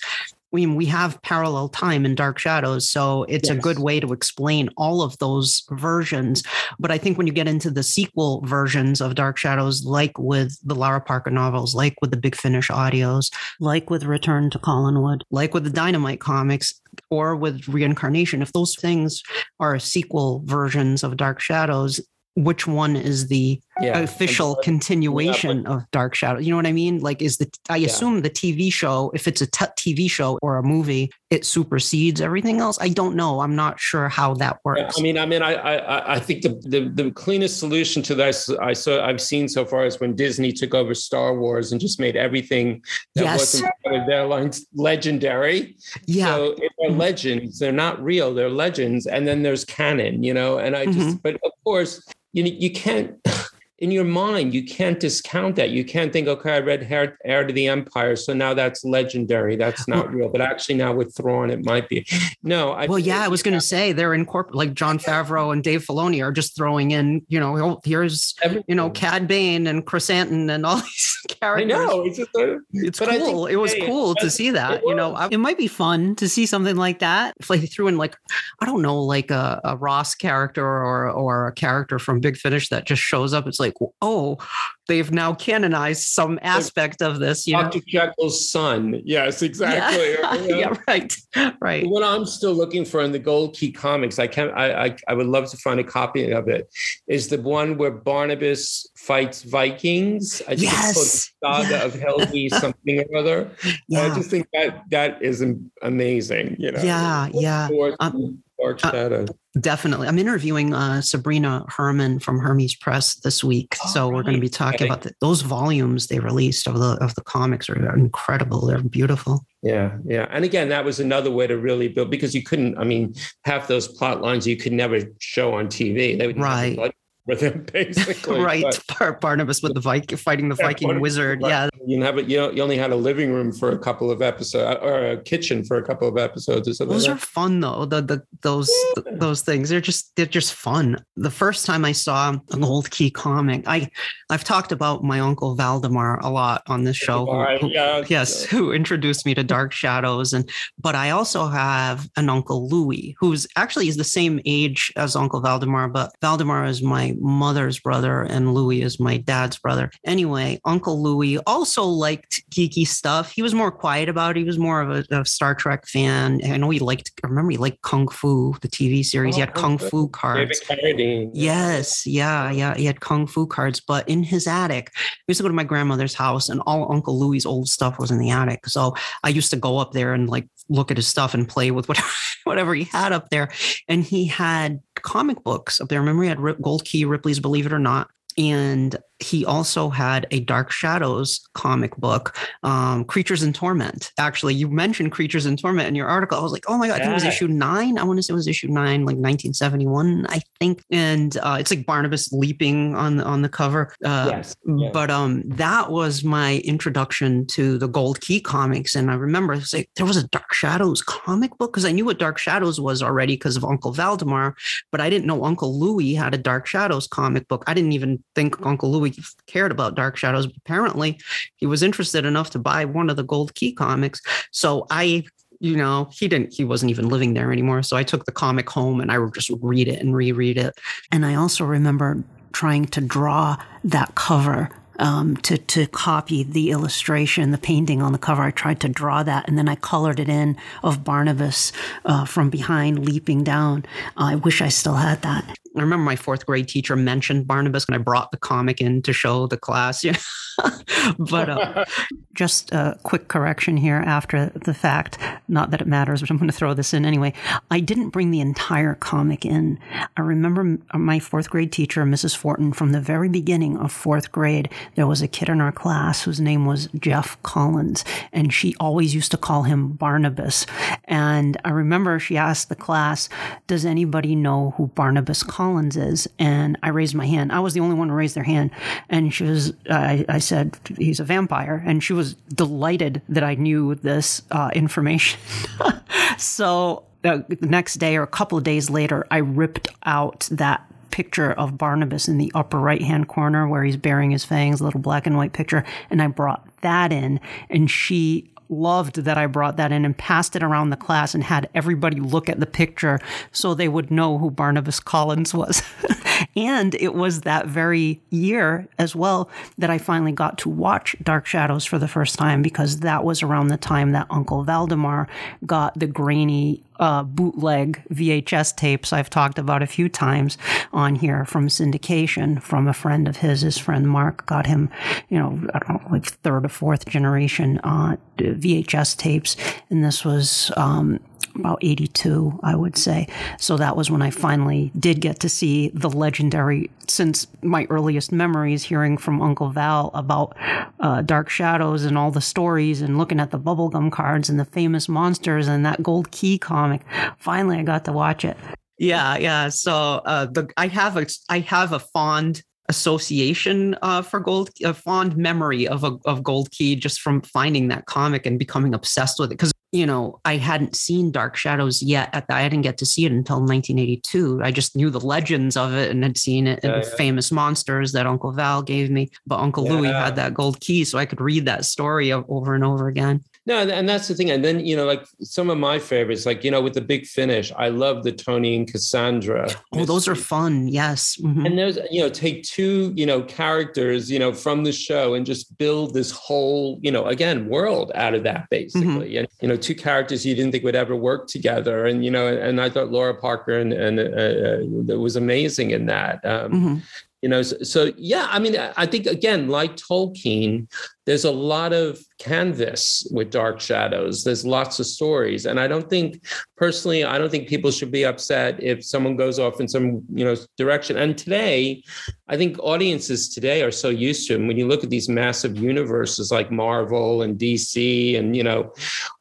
we mean we have parallel time in Dark Shadows, so it's yes. a good way to explain all of those versions. But I think when you get into the sequel versions of Dark Shadows, like with the Lara Parker novels, like with the Big Finish audios, like with Return to Collinwood, like with the Dynamite comics, or with Reincarnation, if those things are sequel versions of Dark Shadows, which one is the yeah. official continuation yeah, of Dark Shadow. You know what I mean? Like, is the I assume yeah. the TV show, if it's a t- TV show or a movie, it supersedes everything else. I don't know. I'm not sure how that works. I mean, I mean, I I, I think the, the, the cleanest solution to this I saw I've seen so far is when Disney took over Star Wars and just made everything that yes. wasn't part of their lines legendary. Yeah. So if they're legends, they're not real. They're legends, and then there's canon. You know, and I just, mm-hmm. but of course, you you can't in your mind, you can't discount that. You can't think, okay, I read Heir, Heir to the Empire, so now that's legendary. That's not real. But actually, now with Thrawn, it might be. No, I. Well, yeah, I was going to say they're incorporating, like Jon Favreau and Dave Filoni are just throwing in, you know, oh, here's, Everything. you know, Cad Bane and Krrsantan and all these characters. I know. It's, just, uh, it's cool. it was hey, cool to see that. You know, I, it might be fun to see something like that. If like they threw in like, I don't know, like a, a Ross character or or a character from Big Finish that just shows up. It's like, oh, they've now canonized some aspect of this. You Dr. Know? Jekyll's son. Yes, exactly. Yeah. yeah, right. Right. What I'm still looking for in the Gold Key comics, I can I, I I would love to find a copy of it. Is the one where Barnabas fights Vikings. I think yes. it's called the Saga of Helgi something or other. Yeah. I just think that that is amazing. You know. Yeah, yeah. Um, Dark Shadow. Uh, Definitely. I'm interviewing uh, Sabrina Herman from Hermes Press this week. Oh, so we're going to be talking okay. about the, those volumes they released of the of the comics are incredible. They're beautiful. Yeah, yeah. And again, that was another way to really build because you couldn't, I mean, half those plot lines you could never show on TV. They would right with him, basically. right, but, Barnabas with the Viking fighting the Viking wizard. Yeah, you have it. You know, you only had a living room for a couple of episodes, or a kitchen for a couple of episodes, or something. Those are fun though. The the those yeah. those things they're just they're just fun. The first time I saw a Gold Key comic, I I've talked about my uncle Valdemar a lot on this show. Who, yeah. Yes, who introduced me to Dark Shadows, and but I also have an uncle Louis, who's actually is the same age as Uncle Valdemar, but Valdemar is my mother's brother and Louis is my dad's brother. Anyway, Uncle Louis also liked geeky stuff. He was more quiet about it. He was more of a, Star Trek fan. I know he liked, I remember he liked Kung Fu, the TV series. Oh, he had Kung Fu cards. Yes, yeah, yeah. He had Kung Fu cards, but in his attic, we used to go to my grandmother's house and all Uncle Louis's old stuff was in the attic. So I used to go up there and like look at his stuff and play with whatever whatever he had up there. And he had comic books up there. Remember, he had Gold Key, Ripley's Believe It or Not. And he also had a Dark Shadows comic book, um, Creatures in Torment. Actually, you mentioned Creatures in Torment in your article. I was like, oh my God, yeah. it was issue nine. I want to say it was issue nine, like 1971, I think. And uh, it's like Barnabas leaping on the, on the cover. Uh, yes. yes. But um, that was my introduction to the Gold Key comics. And I remember it was like, there was a Dark Shadows comic book because I knew what Dark Shadows was already because of Uncle Valdemar, but I didn't know Uncle Louis had a Dark Shadows comic book. I didn't even think Uncle Louis cared about Dark Shadows. But apparently, he was interested enough to buy one of the Gold Key comics. So I you know he didn't he wasn't even living there anymore so i took the comic home and i would just read it and reread it and i also remember trying to draw that cover um, to to copy the illustration, the painting on the cover. I tried to draw that, and then I colored it in of Barnabas uh, from behind leaping down. Uh, I wish I still had that. I remember my fourth grade teacher mentioned Barnabas, and I brought the comic in to show the class. Yeah. but uh, just a quick correction here after the fact. Not that it matters, but I'm going to throw this in anyway. I didn't bring the entire comic in. I remember my fourth grade teacher, Mrs. Fortin, from the very beginning of fourth grade, there was a kid in our class whose name was Jeff Collins, and she always used to call him Barnabas. And I remember she asked the class, Does anybody know who Barnabas Collins is? And I raised my hand. I was the only one to raise their hand. And she was, I, I said, he's a vampire. And she was delighted that I knew this uh, information. so uh, the next day or a couple of days later, I ripped out that picture of Barnabas in the upper right hand corner where he's baring his fangs, little black and white picture. And I brought that in. And she loved that I brought that in and passed it around the class and had everybody look at the picture so they would know who Barnabas Collins was. and it was that very year as well that I finally got to watch Dark Shadows for the first time because that was around the time that Uncle Valdemar got the grainy uh, bootleg VHS tapes I've talked about a few times on here from syndication from a friend of his. His friend Mark got him, you know, I don't know, like third or fourth generation uh, VHS tapes. And this was um, about 82, I would say. So that was when I finally did get to see the legendary, since my earliest memories, hearing from Uncle Val about uh, Dark Shadows and all the stories and looking at the bubblegum cards and the famous monsters and that gold key comic. Finally, I got to watch it. Yeah, yeah. So uh, the I have a I have a fond association uh, for gold a fond memory of a, of gold key just from finding that comic and becoming obsessed with it because you know i hadn't seen dark shadows yet the, i didn't get to see it until 1982 i just knew the legends of it and had seen it in yeah, yeah. famous monsters that uncle val gave me but uncle yeah. louis had that gold key so i could read that story over and over again no, and that's the thing. And then, you know, like some of my favorites, like, you know, with the big finish, I love the Tony and Cassandra. Oh, those are fun. Yes. Mm-hmm. And there's, you know, take two, you know, characters, you know, from the show and just build this whole, you know, again, world out of that basically. Mm-hmm. And, you know, two characters you didn't think would ever work together. And, you know, and I thought Lara Parker and, and uh, uh was amazing in that. Um, mm-hmm you know so, so, yeah i mean i think again like tolkien there's a lot of canvas with dark shadows. There's lots of stories. And i don't think personally i don't think people should be upset if someone goes off in some you know direction. And today i think audiences today are so used to it. When you look at these massive universes like marvel and dc and you know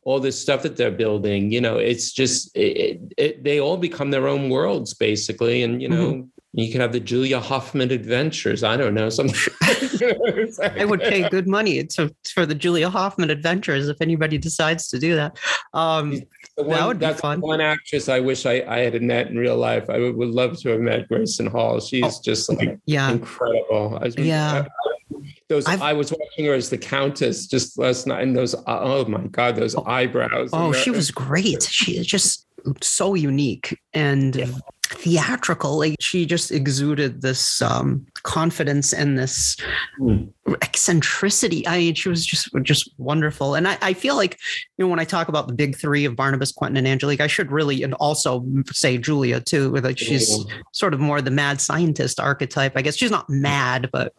all this stuff that they're building you know it's just it, it, they all become their own worlds basically. And you know mm-hmm you could have the Julia Hoffman adventures. I don't know. Something. I would pay good money to, for the Julia Hoffman adventures if anybody decides to do that. Um, one, that would be fun. One actress I wish I, I had met in real life. I would, would love to have met Grayson Hall. She's oh, just like yeah. incredible. I, yeah. I, those I've, i was watching her as the Countess just last night, and those oh my god, those oh, eyebrows. Oh, she was great. She just so unique and yeah theatrical. Like she just exuded this um, confidence and this mm. eccentricity. I mean, she was just just wonderful. And I, I, feel like you know when I talk about the big three of Barnabas, Quentin, and Angelique, I should really and also say Julia too. Like she's mm. sort of more the mad scientist archetype. I guess she's not mad, but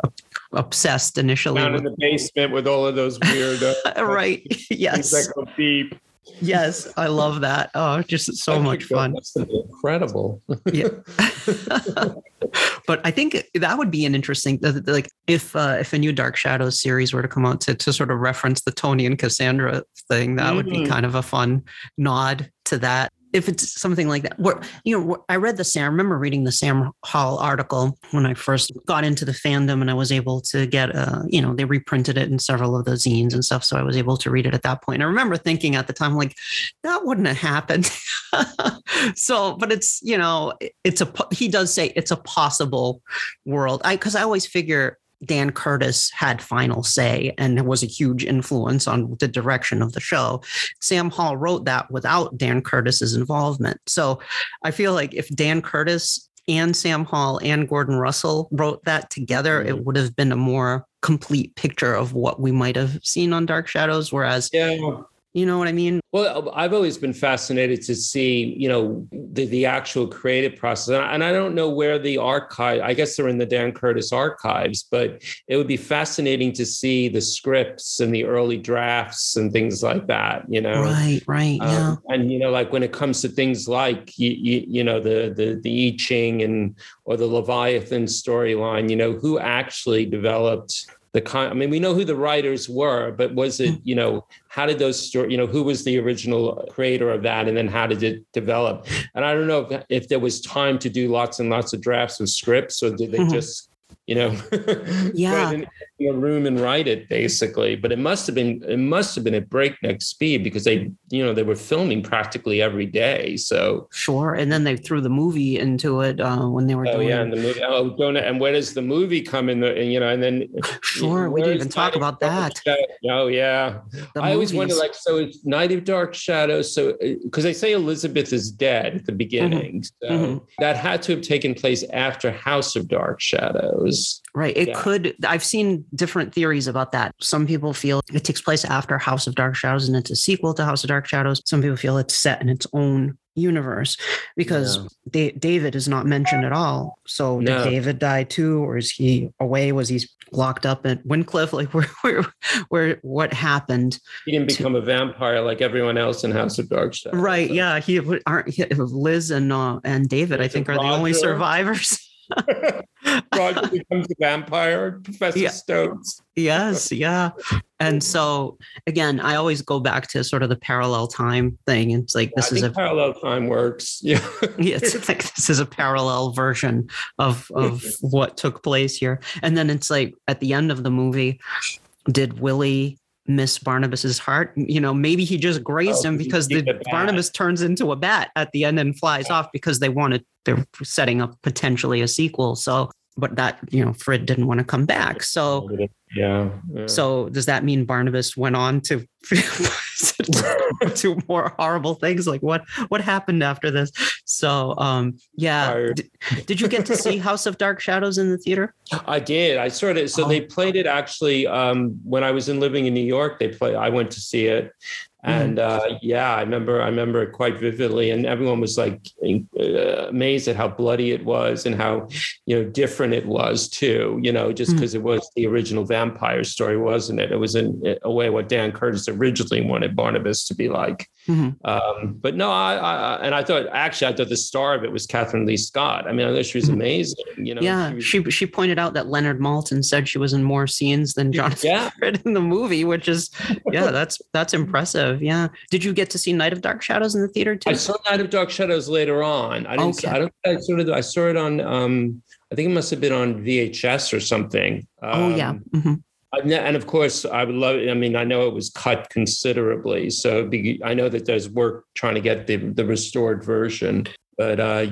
obsessed initially. Down with, in the basement with all of those weird. Uh, right. yes. Deep yes, I love that. Oh, just so much fun. That's incredible. yeah. but I think that would be an interesting like if uh, if a new Dark Shadows series were to come out to to sort of reference the Tony and Cassandra thing, that mm-hmm. would be mm-hmm. kind of a fun nod to that if it's something like that. Where you know i read the sam I remember reading the sam hall article when i first got into the fandom and i was able to get uh you know they reprinted it in several of the zines and stuff so i was able to read it at that point. I remember thinking at the time like that wouldn't have happened. So but it's you know it's a he does say it's a possible world. I because i always figure Dan Curtis had final say and was a huge influence on the direction of the show. Sam Hall wrote that without Dan Curtis's involvement. So I feel like if Dan Curtis and Sam Hall and Gordon Russell wrote that together, it mm-hmm. would have been a more complete picture of what we might have seen on Dark Shadows. Whereas yeah. You know what I mean? Well, I've always been fascinated to see, you know, the, the actual creative process. And I don't know where the archive, I guess they're in the Dan Curtis archives, but it would be fascinating to see the scripts and the early drafts and things like that, you know? Right, right. Um, yeah. And, you know, like when it comes to things like, you, you, you know, the, the, the I Ching and, or the Leviathan storyline, you know, who actually developed the con- I mean, we know who the writers were, but was it, hmm. you know, how did those stories, you know, who was the original creator of that, and then how did it develop? And I don't know if, if there was time to do lots and lots of drafts of scripts, or did they mm-hmm. just you know, yeah, a room and write it basically. But it must have been it must have been at breakneck speed because they you know they were filming practically every day. So sure, and then they threw the movie into it uh, when they were. Oh doing yeah, and the movie. Oh, don't and where does the movie come in? The and, you know, and then sure, we didn't even talk about that. Oh yeah, the I always wonder like so it's Night of Dark Shadows. So because uh, they say Elizabeth is dead at the beginning, mm-hmm. so mm-hmm. that had to have taken place after House of Dark Shadows. Right. It yeah. could, I've seen different theories about that. Some people feel it takes place after House of Dark Shadows and it's a sequel to House of Dark Shadows. Some people feel it's set in its own universe because yeah. David is not mentioned at all. So no. did David die too, or is he away? Was he locked up at Wyndcliff? Like where, where, where what happened? He didn't become to, a vampire like everyone else in House of Dark Shadows. Right. So. Yeah. He aren't he, Liz and uh, and David. I think are Roger. the only survivors. Roger becomes a vampire, Professor yeah. Stokes. yes, yeah. And so again, I always go back to sort of the parallel time thing. It's like this is a parallel time works. Yeah. yeah, it's like this is a parallel version of of what took place here. And then it's like at the end of the movie, did Willie miss Barnabas's heart. You know, maybe he just grazed oh, him because the Barnabas turns into a bat at the end and flies off because they wanted they're setting up potentially a sequel. So but that you know Frid didn't want to come back. So yeah, yeah. So does that mean Barnabas went on to to more horrible things? Like what what happened after this? So um yeah, D- did you get to see House of Dark Shadows in the theater? I did. I sort of so oh. they played it actually um when I was in living in New York. They play. I went to see it. And uh, yeah, I remember I remember it quite vividly, and everyone was like uh, amazed at how bloody it was and how you know different it was too. You know, just because mm. it was the original vampire story, wasn't it? It was in a way what Dan Curtis originally wanted Barnabas to be like. Mm-hmm. Um, but no, I, I, and I thought actually I thought the star of it was Kathryn Leigh Scott. I mean, I thought she was mm-hmm. amazing. You know, yeah, she, was, she, she pointed out that Leonard Maltin said she was in more scenes than Jonathan yeah. in the movie, which is yeah, that's that's impressive. Yeah. Did you get to see Night of Dark Shadows in the theater too? I saw Night of Dark Shadows later on. I didn't. Okay. I don't. I sort of. I saw it on. Um, I think it must have been on VHS or something. Um, oh yeah. Um, mm-hmm. And of course, I would love. I mean, I know it was cut considerably, so be, I know that there's work trying to get the the restored version. But uh,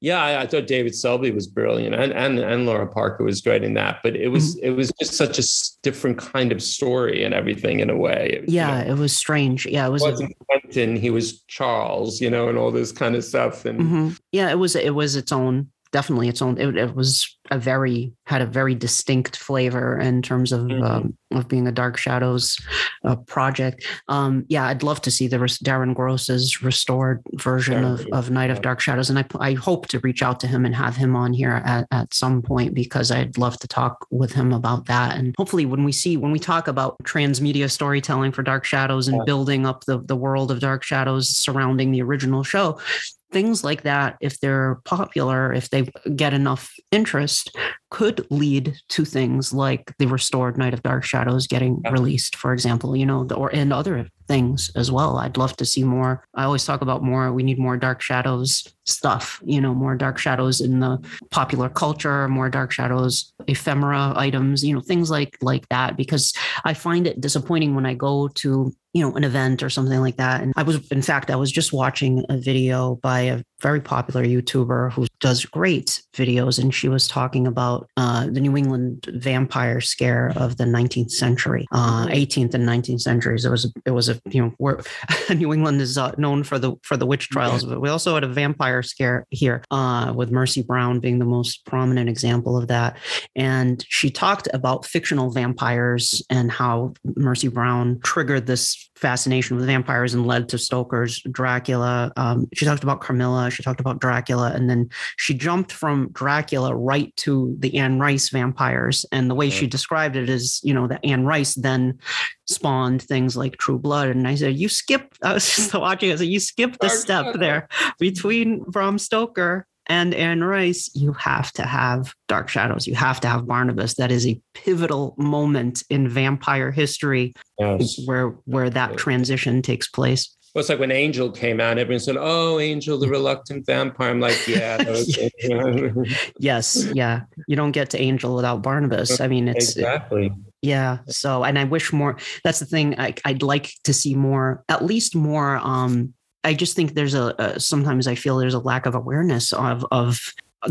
yeah, I, I, thought David Selby was brilliant, and, and and Lara Parker was great in that. But it was mm-hmm. it was just such a different kind of story and everything in a way. Yeah, you know, it was strange. Yeah, it was. Wasn't a, Quentin? He was Charles, you know, and all this kind of stuff. And mm-hmm. yeah, it was it was its own definitely its own. It, it was a very had a very distinct flavor in terms of mm-hmm. um, of being a Dark Shadows uh, project. Um, yeah, I'd love to see the Darren Gross's restored version of, of Night of Dark Shadows, and I I hope to reach out to him and have him on here at, at some point because I'd love to talk with him about that. And hopefully, when we see when we talk about transmedia storytelling for Dark Shadows and yeah. building up the the world of Dark Shadows surrounding the original show, things like that, if they're popular, if they get enough interest, could lead to things like the restored Night of Dark Shadows getting released, for example, you know, or and other things as well. I'd love to see more. I always talk about more. We need more Dark Shadows stuff, you know, more Dark Shadows in the popular culture, more Dark Shadows ephemera items, you know, things like like that. Because I find it disappointing when I go to you know, an event or something like that. And I was, in fact, I was just watching a video by a very popular YouTuber who does great videos, and she was talking about uh, the New England vampire scare of the 19th century, uh, 18th and 19th centuries. It was it was a you know New England is uh, known for the for the witch trials, but we also had a vampire scare here uh, with Mercy Brown being the most prominent example of that. And she talked about fictional vampires and how Mercy Brown triggered this fascination with vampires and led to Stoker's Dracula. Um, she talked about Carmilla. She talked about Dracula, and then she jumped from Dracula right to the Anne Rice vampires. And the way she described it is, you know, that Anne Rice then spawned things like True Blood. And I said, you skip. I was just watching. I said, you skipped a step there between Bram Stoker and Anne Rice, you have to have Dark Shadows. You have to have Barnabas. That is a pivotal moment in vampire history yes. where where that transition takes place. Well, it's like when Angel came out, everyone said, Oh, Angel, the reluctant vampire. I'm like, yeah. yes. Yeah. You don't get to Angel without Barnabas. I mean, it's exactly. Yeah. So, and I wish more, that's the thing. I, would like to see more, at least more um, I just think there's a, a, sometimes I feel there's a lack of awareness of of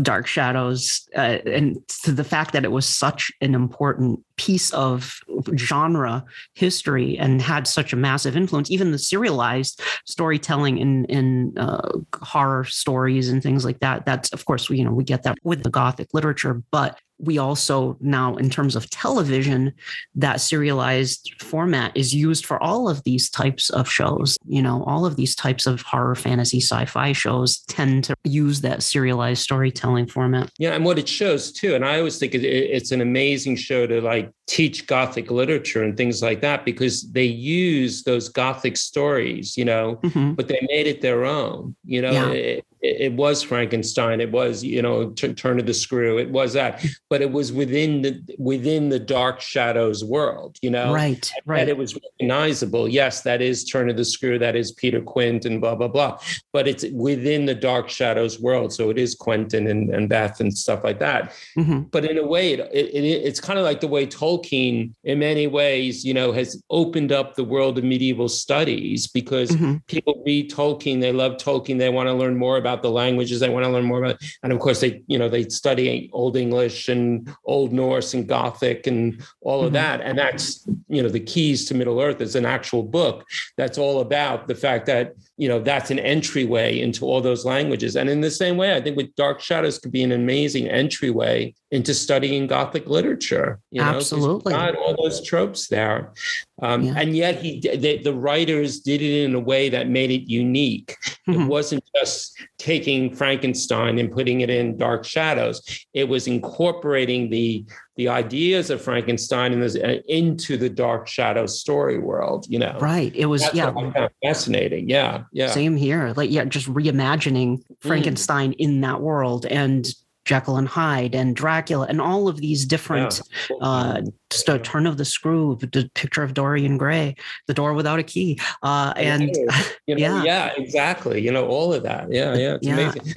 Dark Shadows uh, and to the fact that it was such an important piece of genre history and had such a massive influence. Even the serialized storytelling in in uh, horror stories and things like that. That's of course we you know we get that with the Gothic literature, but we also now, in terms of television, that serialized format is used for all of these types of shows. You know, all of these types of horror, fantasy, sci fi shows tend to use that serialized storytelling format. Yeah. And what it shows too, and I always think it's an amazing show to like teach Gothic literature and things like that because they use those Gothic stories, you know, mm-hmm. but they made it their own. You know, yeah. it, it, was Frankenstein. It was, you know, t- Turn of the Screw. It was that, but it was within the within the Dark Shadows world. You know, right, right. And it was recognizable. Yes, that is Turn of the Screw. That is Peter Quint and blah blah blah. But it's within the Dark Shadows world, so it is Quentin and, and Beth and stuff like that. Mm-hmm. But in a way, it, it, it's kind of like the way Tolkien, in many ways, you know, has opened up the world of medieval studies because mm-hmm. people read Tolkien, they love Tolkien, they want to learn more about about the languages they want to learn more about. And of course, they, you know, they study Old English and Old Norse and Gothic and all of mm-hmm. that. And that's, you know, the keys to Middle Earth is an actual book that's all about the fact that, you know, that's an entryway into all those languages. And in the same way, I think with Dark Shadows could be an amazing entryway into studying Gothic literature. You know, Absolutely, got all those tropes there, um, yeah. and yet he the, the, writers did it in a way that made it unique. Mm-hmm. It wasn't just taking Frankenstein and putting it in Dark Shadows. It was incorporating the the ideas of Frankenstein and uh, into the Dark Shadows story world. You know, right? It was That's yeah, fascinating. Yeah, yeah. Same here. Like yeah, just reimagining mm. Frankenstein mm. in that world and Jekyll and Hyde and Dracula and all of these different yeah. uh, just a turn of the screw, the picture of Dorian Gray, the door without a key. Uh, and you know, yeah. yeah, exactly. You know, all of that. Yeah, yeah. It's yeah. amazing.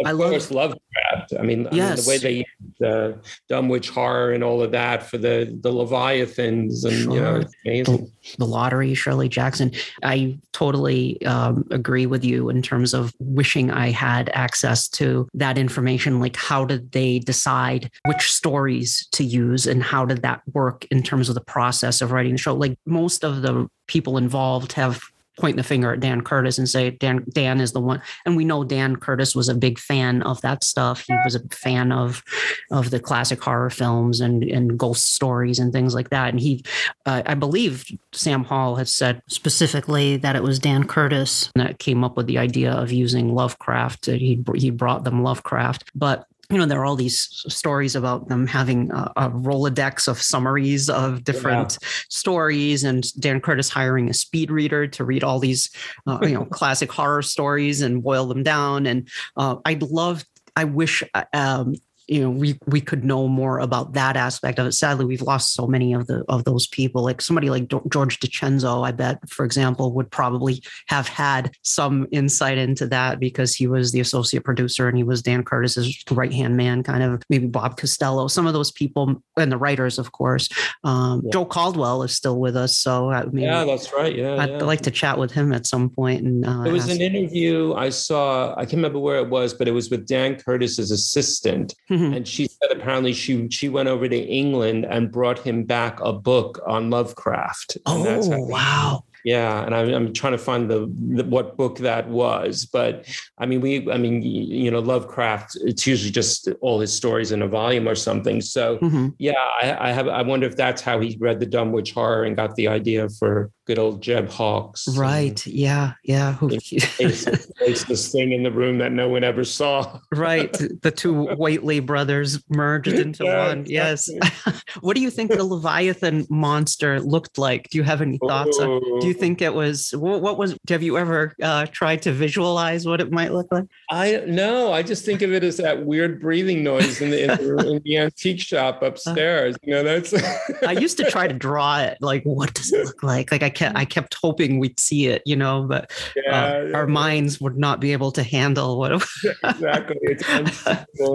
Of I course, love, Lovecraft. I mean, yes. I mean, the way they use the Dunwich horror and all of that for the the Leviathans and sure. you know, amazing. The, the, lottery, Shirley Jackson. I totally um, agree with you in terms of wishing I had access to that information. Like, how did they decide which stories to use and how did that work in terms of the process of writing the show. Like most of the people involved have point the finger at Dan Curtis and say Dan Dan is the one. And we know Dan Curtis was a big fan of that stuff. He was a fan of of the classic horror films and and ghost stories and things like that. And he, uh, I believe, Sam Hall has said specifically that it was Dan Curtis that came up with the idea of using Lovecraft. He he brought them Lovecraft, but you know, there are all these stories about them having a, a Rolodex of summaries of different yeah. stories, and Dan Curtis hiring a speed reader to read all these, uh, you know, classic horror stories and boil them down. And uh, I'd love, I wish uh, um, you know we we could know more about that aspect of it sadly we've lost so many of the of those people like somebody like george DiCenzo i bet for example would probably have had some insight into that because he was the associate producer and he was dan curtis's right hand man kind of maybe bob costello some of those people and the writers of course um, yeah. joe caldwell is still with us so yeah that's right yeah i'd yeah. like to chat with him at some point and uh, it was ask. an interview i saw i can't remember where it was but it was with dan curtis's assistant hmm Mm-hmm. And she said apparently she she went over to England and brought him back a book on Lovecraft. oh wow! Yeah, and I'm, I'm trying to find the, the, what book that was, but I mean, we, I mean, you know, Lovecraft. It's usually just all his stories in a volume or something. So, mm-hmm. yeah, I, I, have. I wonder if that's how he read the Dunwich Horror and got the idea for good old Jeb Hawkes. Right. Yeah. Yeah. It's this thing in the room that no one ever saw. right. The two Whateley brothers merged into yeah, one. Exactly. Yes. what do you think the Leviathan monster looked like? Do you have any thoughts? On, do you think it was what, what was? Have you ever uh, tried to visualize what it might look like? I no. I just think of it as that weird breathing noise in the, in the, in the antique shop upstairs. You know, that's. I used to try to draw it. Like, what does it look like? Like I kept I kept hoping we'd see it, you know, but yeah, uh, yeah, our minds would not be able to handle what it was. exactly. It's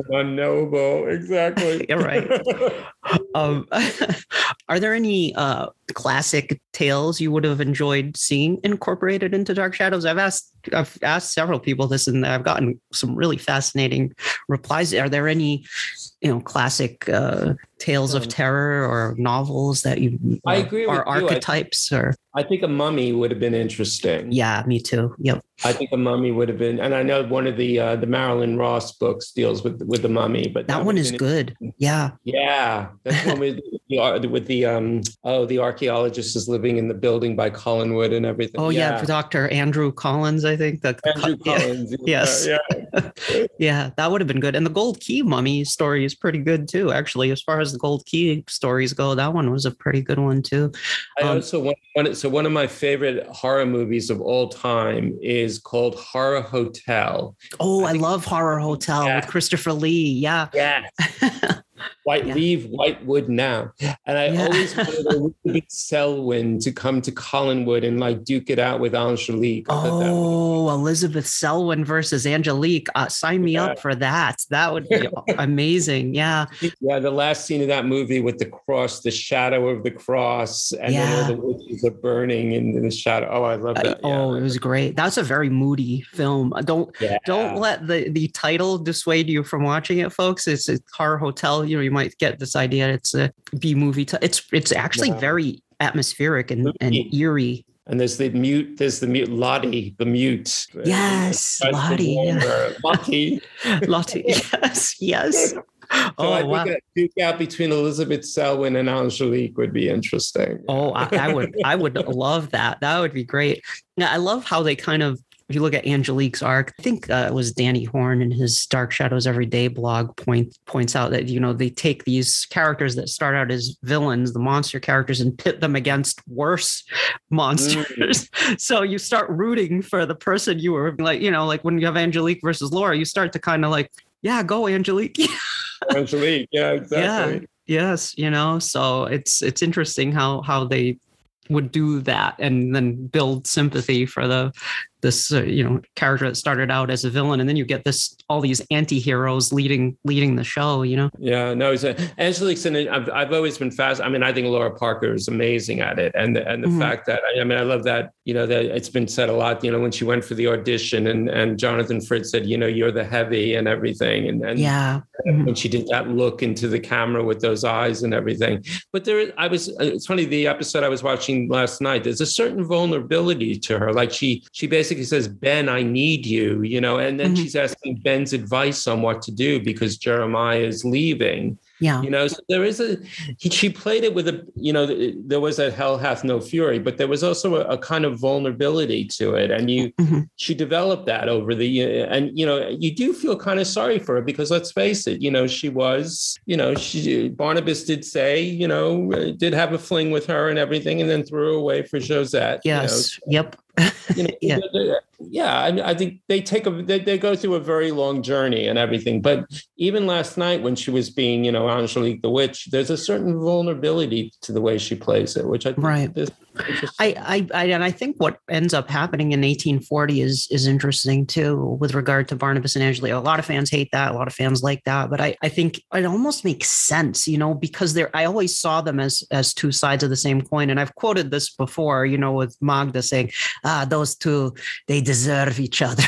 unknowable. Exactly. You're right. um, are there any uh, classic tales you would have enjoyed seeing incorporated into Dark Shadows? I've asked I've asked several people this, and I've gotten some really fascinating replies. Are there any you know classic uh, tales of um, terror or novels that you I agree are archetypes I, or I think a mummy would have been interesting. Yeah, me too. Yep. I think the Mummy would have been, and I know one of the uh, the Marilyn Ross books deals with with the Mummy, but that, that one is good. Yeah, yeah, that's one with the with the um oh the archaeologist is living in the building by Collinwood and everything. Oh yeah, yeah Dr. Andrew Collins, I think that Andrew Collins. Yeah. yes, yeah. yeah, that would have been good. And the Gold Key Mummy story is pretty good too. Actually, as far as the Gold Key stories go, that one was a pretty good one too. I um, also want one. So one of my favorite horror movies of all time is called Horror Hotel. Oh, I, I love Horror Hotel yeah. with Christopher Lee. Yeah. Yeah. White yeah. leave Whitewood now. And I yeah. always wanted Elizabeth Selwyn to come to Collinwood and like duke it out with Angelique. Oh, Elizabeth Selwyn versus Angelique. Uh, sign me yeah. up for that. That would be amazing. Yeah. Yeah. The last scene of that movie with the cross, the shadow of the cross, and then all the witches are burning in, in the shadow. Oh, I love that. oh, it was great. That's a very moody film. Don't don't let the, the title dissuade you from watching it, folks. It's a car hotel. You know, you might get this idea it's a B movie. T- it's it's actually yeah. very atmospheric and, and eerie. And there's the mute. There's the mute Lottie, the mute. Yes, Lottie. Yeah. Lottie. Lottie. Yes, yes. So oh, I think wow. a duke between Elizabeth Selwyn and Angelique would be interesting. Oh, I, I would, I would love that. That would be great. Now, I love how they kind of if you look at Angelique's arc, I think uh, it was Danny Horn in his Dark Shadows Every Day blog point points out that you know they take these characters that start out as villains, the monster characters, and pit them against worse monsters. Mm. so you start rooting for the person you were like, you know, like when you have Angelique versus Laura, you start to kind of like, yeah, go Angelique. Angelique, yeah, exactly. Yeah. Yes, you know, so it's it's interesting how how they would do that and then build sympathy for the this uh, you know character that started out as a villain and then you get this all these anti-heroes leading leading the show you know yeah no it's a, angelique's in it I've, I've always been fast i mean i think lara parker is amazing at it and the, and the mm-hmm. fact that I, mean i love that you know that it's been said a lot you know when she went for the audition and and jonathan frid said you know you're the heavy and everything and, and yeah mm-hmm. when she did that look into the camera with those eyes and everything but there i was it's funny the episode i was watching last night there's a certain vulnerability to her like she she basically basically says, Ben, I need you, you know, and then mm-hmm. she's asking Ben's advice on what to do because Jeremiah is leaving. Yeah. You know, so there is a, he, she played it with a, you know, there was a hell hath no fury, but there was also a, a kind of vulnerability to it. And you, mm-hmm. she developed that over the, and, you know, you do feel kind of sorry for her because let's face it, you know, she was, you know, she, Barnabas did say, you know, did have a fling with her and everything and then threw her away for Josette. Yes. You know? Yep. You know, yeah yeah, I, mean, I think they take a they, they go through a very long journey and everything. But even last night when she was being, you know, Angelique the witch, there's a certain vulnerability to the way she plays it, which I think right. This, I, I, I, and I think what ends up happening in 1840 is is interesting too, with regard to Barnabas and Angelique. A lot of fans hate that, a lot of fans like that, but I, I think it almost makes sense, you know, because they're. I always saw them as as two sides of the same coin, and I've quoted this before, you know, with Magda saying, "Ah, those two, they deserve each other."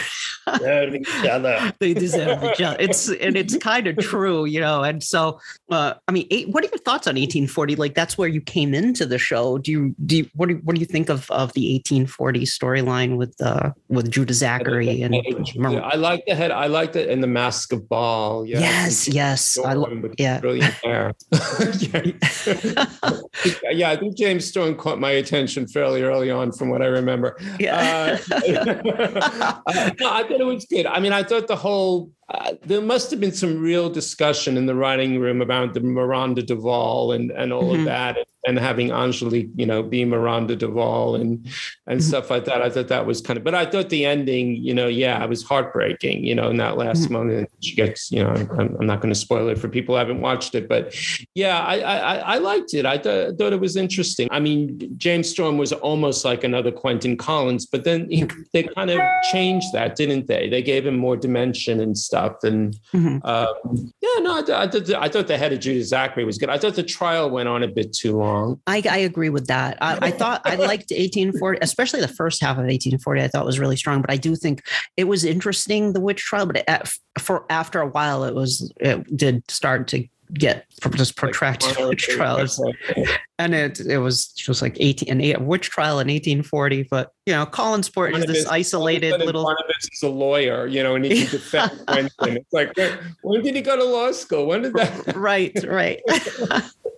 deserve each other. they deserve each other. It's and it's kind of true, you know. And so, uh, I mean, eight, what are your thoughts on 1840? Like, that's where you came into the show. Do you do you, what do what do you think of of the 1840 storyline with uh with Judah Zachary and yeah, I like the head. I like it in the Mask of Ball Yeah, yes, yes, I lo- yeah, brilliant hair. yeah. yeah, I think James Storm caught my attention fairly early on, from what I remember. Yeah, uh, no, I thought it was good. I mean, I thought the whole uh, there must have been some real discussion in the writing room about the Miranda DuVal and, and all mm-hmm. of that and having Angelique, you know, be Miranda DuVal and and mm-hmm. stuff like that. I thought that was kind of, but I thought the ending, you know, yeah, it was heartbreaking, you know, in that last mm-hmm. moment. She gets, you know, I'm, I'm not going to spoil it for people who haven't watched it, but yeah, I I, I liked it. I th- thought it was interesting. I mean, James Storm was almost like another Quentin Collins, but then he, they kind of changed that, didn't they? They gave him more dimension and stuff. And mm-hmm. um, yeah, no, I, I, thought, I thought the head of Judah Zachary was good. I thought the trial went on a bit too long I, I agree with that. I, I thought I liked 1840, especially the first half of 1840. I thought was really strong, but I do think it was interesting the witch trial. But at, for after a while, it was it did start to get just protracted like, witch trials. And it it was just like 18 and witch trial in 1840. But you know, Collinsport is this isolated little Barnabas is a lawyer, you know, and he can defend Winston. It's like when did he go to law school? When did that right, right.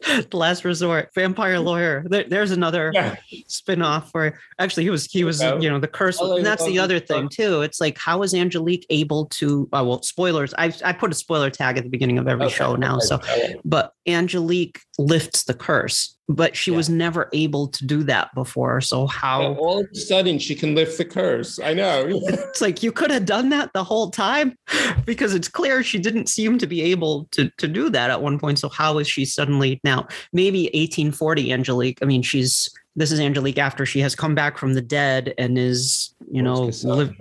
the last resort vampire lawyer there, there's another yeah. spin-off where actually he was he was you know the curse and that's the other thing too it's like how is angelique able to uh, well spoilers i i put a spoiler tag at the beginning of every okay. show now okay. so but angelique lifts the curse but she yeah. was never able to do that before. So how yeah, all of a sudden she can lift the curse? I know. it's like you could have done that the whole time because it's clear she didn't seem to be able to to do that at one point. So how is she suddenly now? Maybe 1840 Angelique. I mean, she's this is Angelique after she has come back from the dead and is, you know, live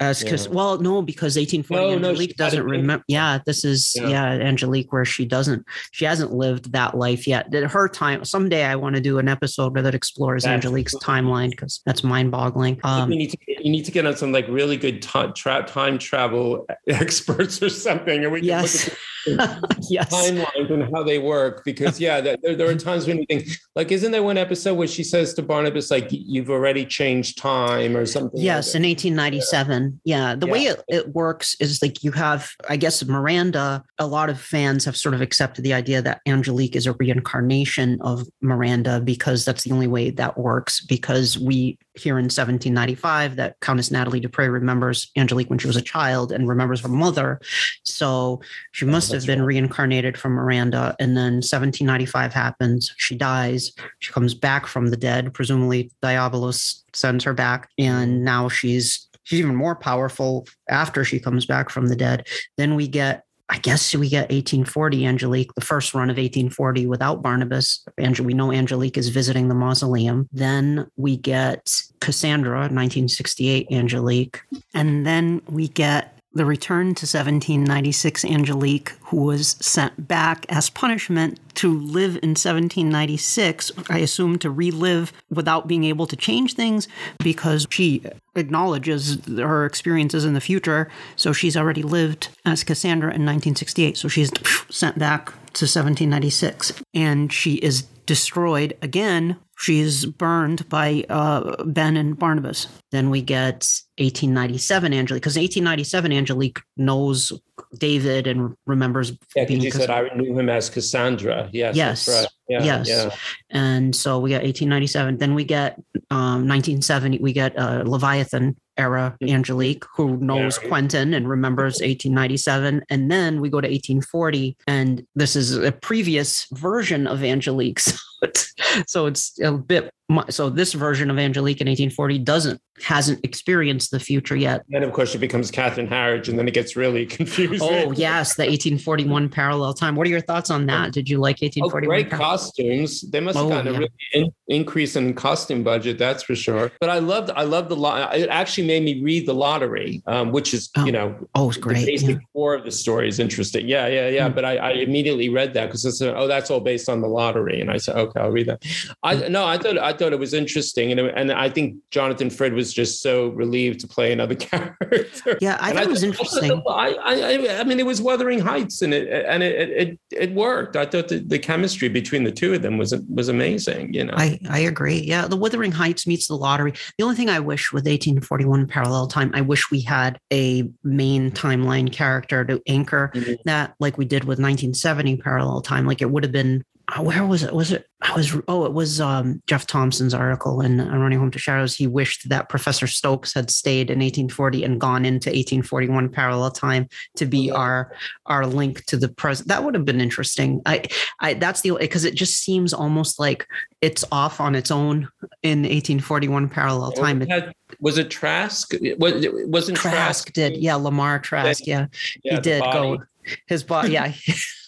as yeah. well, no, because 1840 no, Angelique no, doesn't remember. Yeah, this is yeah. yeah. Angelique where she doesn't, she hasn't lived that life yet. Her time. Someday I want to do an episode that explores that's Angelique's cool. timeline because that's mind-boggling. Um, you need to you need to get on some like really good time, tra- time travel experts or something, and we can yes. look at yes. timelines and how they work. Because yeah, there, there are times when you think like, isn't there one episode where she says to Barnabas like, "You've already changed time" or something? Yes, like in 1897. Yeah, yeah. the yeah. way it, it works is like you have, I guess, Miranda. A lot of fans have sort of accepted the idea that Angelique is a reincarnation of Miranda because that's the only way that works. Because we here in 1795 that Countess Natalie Dupre remembers Angelique when she was a child and remembers her mother. So she oh, must oh, have been right. reincarnated from Miranda. And then 1795 happens. She dies. She comes back from the dead. Presumably, Diabolos sends her back. And mm-hmm. now she's she's even more powerful after she comes back from the dead. Then we get I guess we get 1840 Angelique, the first run of 1840 without Barnabas. We know Angelique is visiting the mausoleum. Then we get Cassandra, 1968 Angelique. And then we get the return to 1796 Angelique, who was sent back as punishment to live in 1796, I assume to relive without being able to change things because she acknowledges her experiences in the future. So she's already lived as Cassandra in 1968. So she's sent back to 1796. And she is destroyed again. She's burned by uh, Ben and Barnabas. Then we get 1897 Angelique, because 1897 Angelique knows David and remembers. Yeah, because you said I knew him as Cassandra. Yes. Yes. Right. Yeah, yes. Yeah. And so we got 1897. Then we get um, 1970. We get uh, Leviathan era mm-hmm. Angelique, who knows yeah. Quentin and remembers 1897. And then we go to 1840, and this is a previous version of Angelique. So it's, so it's a bit so this version of Angelique in 1840 doesn't hasn't experienced the future yet. And of course, she becomes Catherine Harridge, and then it gets really confusing. Oh yes, the 1841 parallel time. What are your thoughts on that? Did you like 1841? Oh, great parallel? costumes. They must have oh, gotten yeah. a really in, increase in costume budget, that's for sure. But I loved, I loved the lot. It actually made me read the lottery, um, which is oh. you know, oh, it's great. The basic yeah. core of the story is interesting. Yeah, yeah, yeah. Mm. But I, I, immediately read that because it's oh, that's all based on the lottery, and I said, okay, I'll read that. I mm. no, I thought I thought it was interesting, and and I think Jonathan Frid was just so relieved to play another character. Yeah, I thought it was interesting. I, I I mean, it was Wuthering Heights, and it and it it, it worked. I thought the, the chemistry between the two of them was was amazing. You know, I I agree. Yeah, the Wuthering Heights meets the lottery. The only thing I wish with 1841 parallel time, I wish we had a main timeline character to anchor mm-hmm. that, like we did with 1970 parallel time. Like it would have been where was it? Was it? I was. Oh, it was um, Jeff Thompson's article in Running Home to Shadows. He wished that Professor Stokes had stayed in 1840 and gone into 1841 parallel time to be our our link to the present. That would have been interesting. I, I that's the because it just seems almost like it's off on its own in 1841 parallel time. Had, was it Trask? Was wasn't Trask, Trask did? Yeah, Lamar Trask. Yeah, yeah he did go his body yeah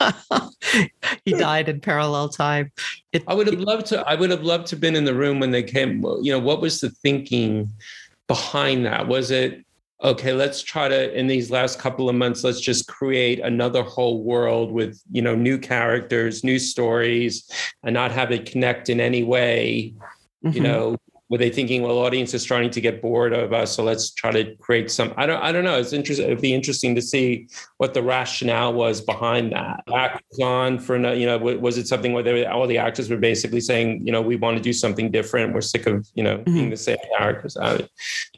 he died in parallel time. It, i would have loved to i would have loved to have been in the room when they came. You know what was the thinking behind that? Was it okay let's try to in these last couple of months let's just create another whole world with you know new characters new stories and not have it connect in any way mm-hmm. you know were they thinking, well, audience is starting to get bored of us, so let's try to create some? I don't, I don't know. It's interesting. It'd be interesting to see what the rationale was behind that. Actors on for you know, was it something where they, all the actors were basically saying, you know, we want to do something different. We're sick of you know mm-hmm. being the same characters.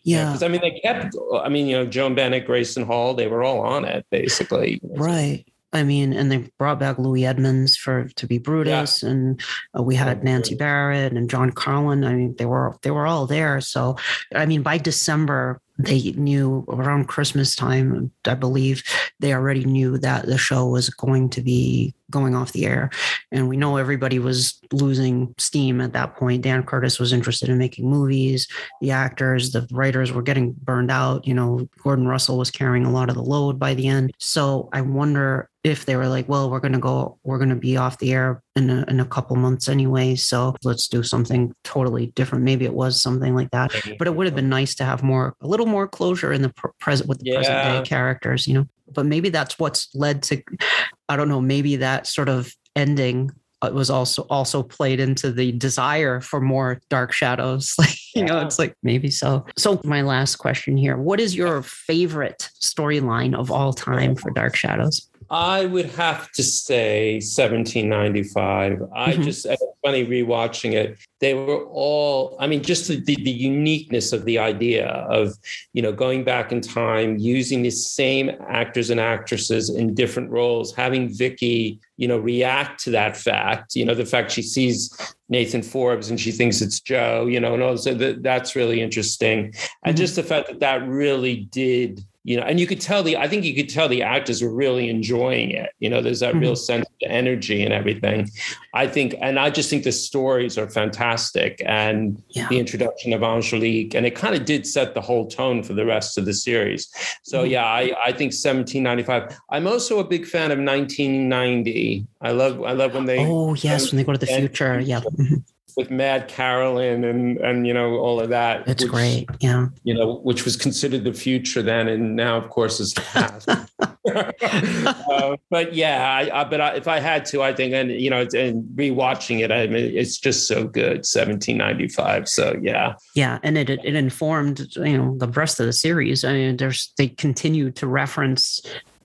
yeah, because I mean, they kept. I mean, you know, Joan Bennett, Grayson Hall, they were all on it basically. Right. I mean, and they brought back Louis Edmonds for to be Brutus, yeah. and uh, we had Nancy Barrett and John Karlen. I mean, they were they were all there. So, I mean, by December, they knew around Christmas time, I believe, they already knew that the show was going to be going off the air. And we know everybody was losing steam at that point. Dan Curtis was interested in making movies. The actors, the writers were getting burned out. You know, Gordon Russell was carrying a lot of the load by the end. So I wonder if they were like, well, we're going to go, we're going to be off the air in a, in a couple months anyway. So let's do something totally different. Maybe it was something like that, but it would have been nice to have more, a little more closure in the present with the yeah. present day characters, you know, but maybe that's what's led to, I don't know, maybe that sort of ending uh, was also also played into the desire for more dark shadows. Like you yeah. know it's like maybe so. So my last question here what is your favorite storyline of all time for dark shadows I would have to say 1795. Mm-hmm. I just, it's funny rewatching it. They were all, I mean, just the, the, the, uniqueness of the idea of, you know, going back in time, using the same actors and actresses in different roles, having Vicky, you know, react to that fact, you know, the fact she sees Nathan Forbes and she thinks it's Joe, you know, and also that, that's really interesting. And mm-hmm. just the fact that that really did you know, and you could tell the, I think you could tell the actors were really enjoying it. You know, there's that mm-hmm. real sense of energy and everything. I think, and I just think the stories are fantastic and yeah. the introduction of Angelique, and it kind of did set the whole tone for the rest of the series. So mm-hmm. yeah, I, I think 1795. I'm also a big fan of 1990. I love, I love when they. Oh yes, when they go to the future. Yeah. With Mad Carolyn and and you know all of that. It's which, great, yeah. You know, which was considered the future then, and now of course is the past. uh, but yeah, I, I, but I, if I had to, I think, and you know, and rewatching it, I mean, it's just so good. 1795. So yeah, yeah, and it it informed you know the rest of the series. I mean, there's they continue to reference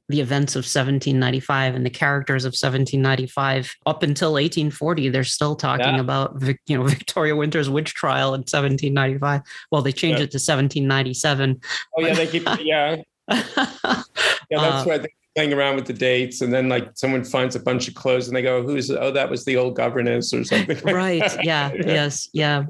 the events of 1795 and the characters of 1795 up until 1840 they're still talking yeah. about you know victoria winter's witch trial in 1795 well they changed yeah. it to 1797 oh yeah they keep yeah. Yeah that's uh, right playing around with the dates and then like someone finds a bunch of clothes and they go who's oh that was the old governess or something right. yeah. yeah. Yes. Yeah.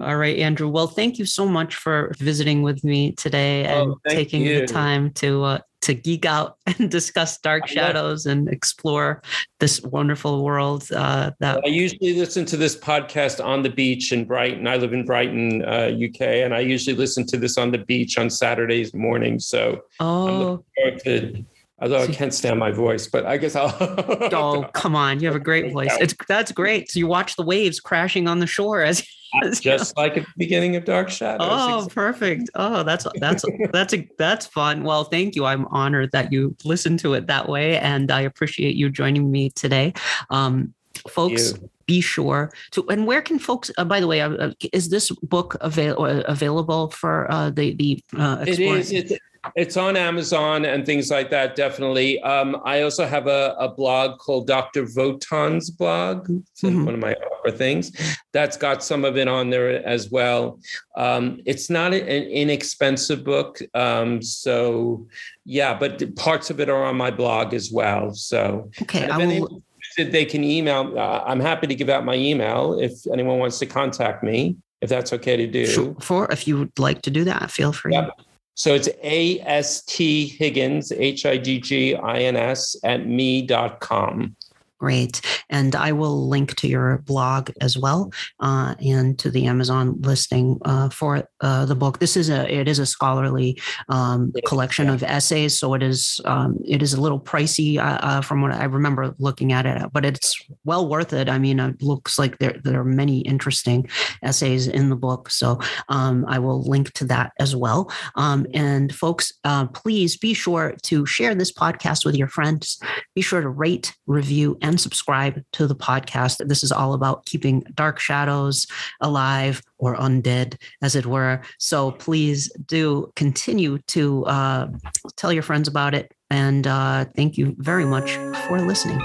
All right andrew. Well thank you so much for visiting with me today and oh, taking you. the time to uh, to geek out and discuss dark shadows and explore this wonderful world. Uh, that I usually listen to this podcast on the beach in Brighton. I live in Brighton, uh, UK, and I usually listen to this on the beach on Saturdays morning So oh. I'm looking forward to Although I can't stand my voice, but I guess I'll. oh, come on! You have a great voice. It's that's great. So you watch the waves crashing on the shore as, as just like at the beginning of Dark Shadows. Oh, perfect! Oh, that's that's that's a that's fun. Well, thank you. I'm honored that you listened to it that way, and I appreciate you joining me today, um, folks be sure to and where can folks uh, by the way uh, uh is this book avail- uh, available for uh, the the uh, it is it, it's on Amazon and things like that, definitely. Um, I also have a, a, blog called Dr. Votan's blog. It's mm-hmm. one of my opera things. That's got some of it on there as well. Um, it's not an inexpensive book. Um, so, yeah, but parts of it are on my blog as well. So, okay. I will... They can email. Uh, I'm happy to give out my email if anyone wants to contact me, if that's okay to do. Sure. For if you would like to do that, feel free. Yep. So it's A-S-T Higgins, H-I-G-G-I-N-S at me.com. Great. And I will link to your blog as well uh, and to the Amazon listing uh, for uh, the book. This is a it is a scholarly um, collection of essays, so it is um, it is a little pricey uh, uh, from what I remember looking at it, but it's well worth it. I mean, it looks like there there are many interesting essays in the book, so um, I will link to that as well. Um, and folks, uh, please be sure to share this podcast with your friends. Be sure to rate, review, and and subscribe to the podcast. This is all about keeping dark shadows alive or undead, as it were. So please do continue to uh, tell your friends about it. And uh, thank you very much for listening.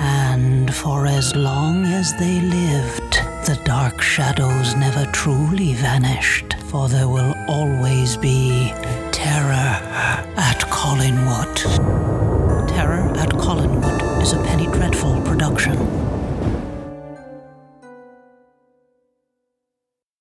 And for as long as they lived, the dark shadows never truly vanished, for there will always be terror at Collinwood. Terror at Collinwood is a Penny Dreadful production.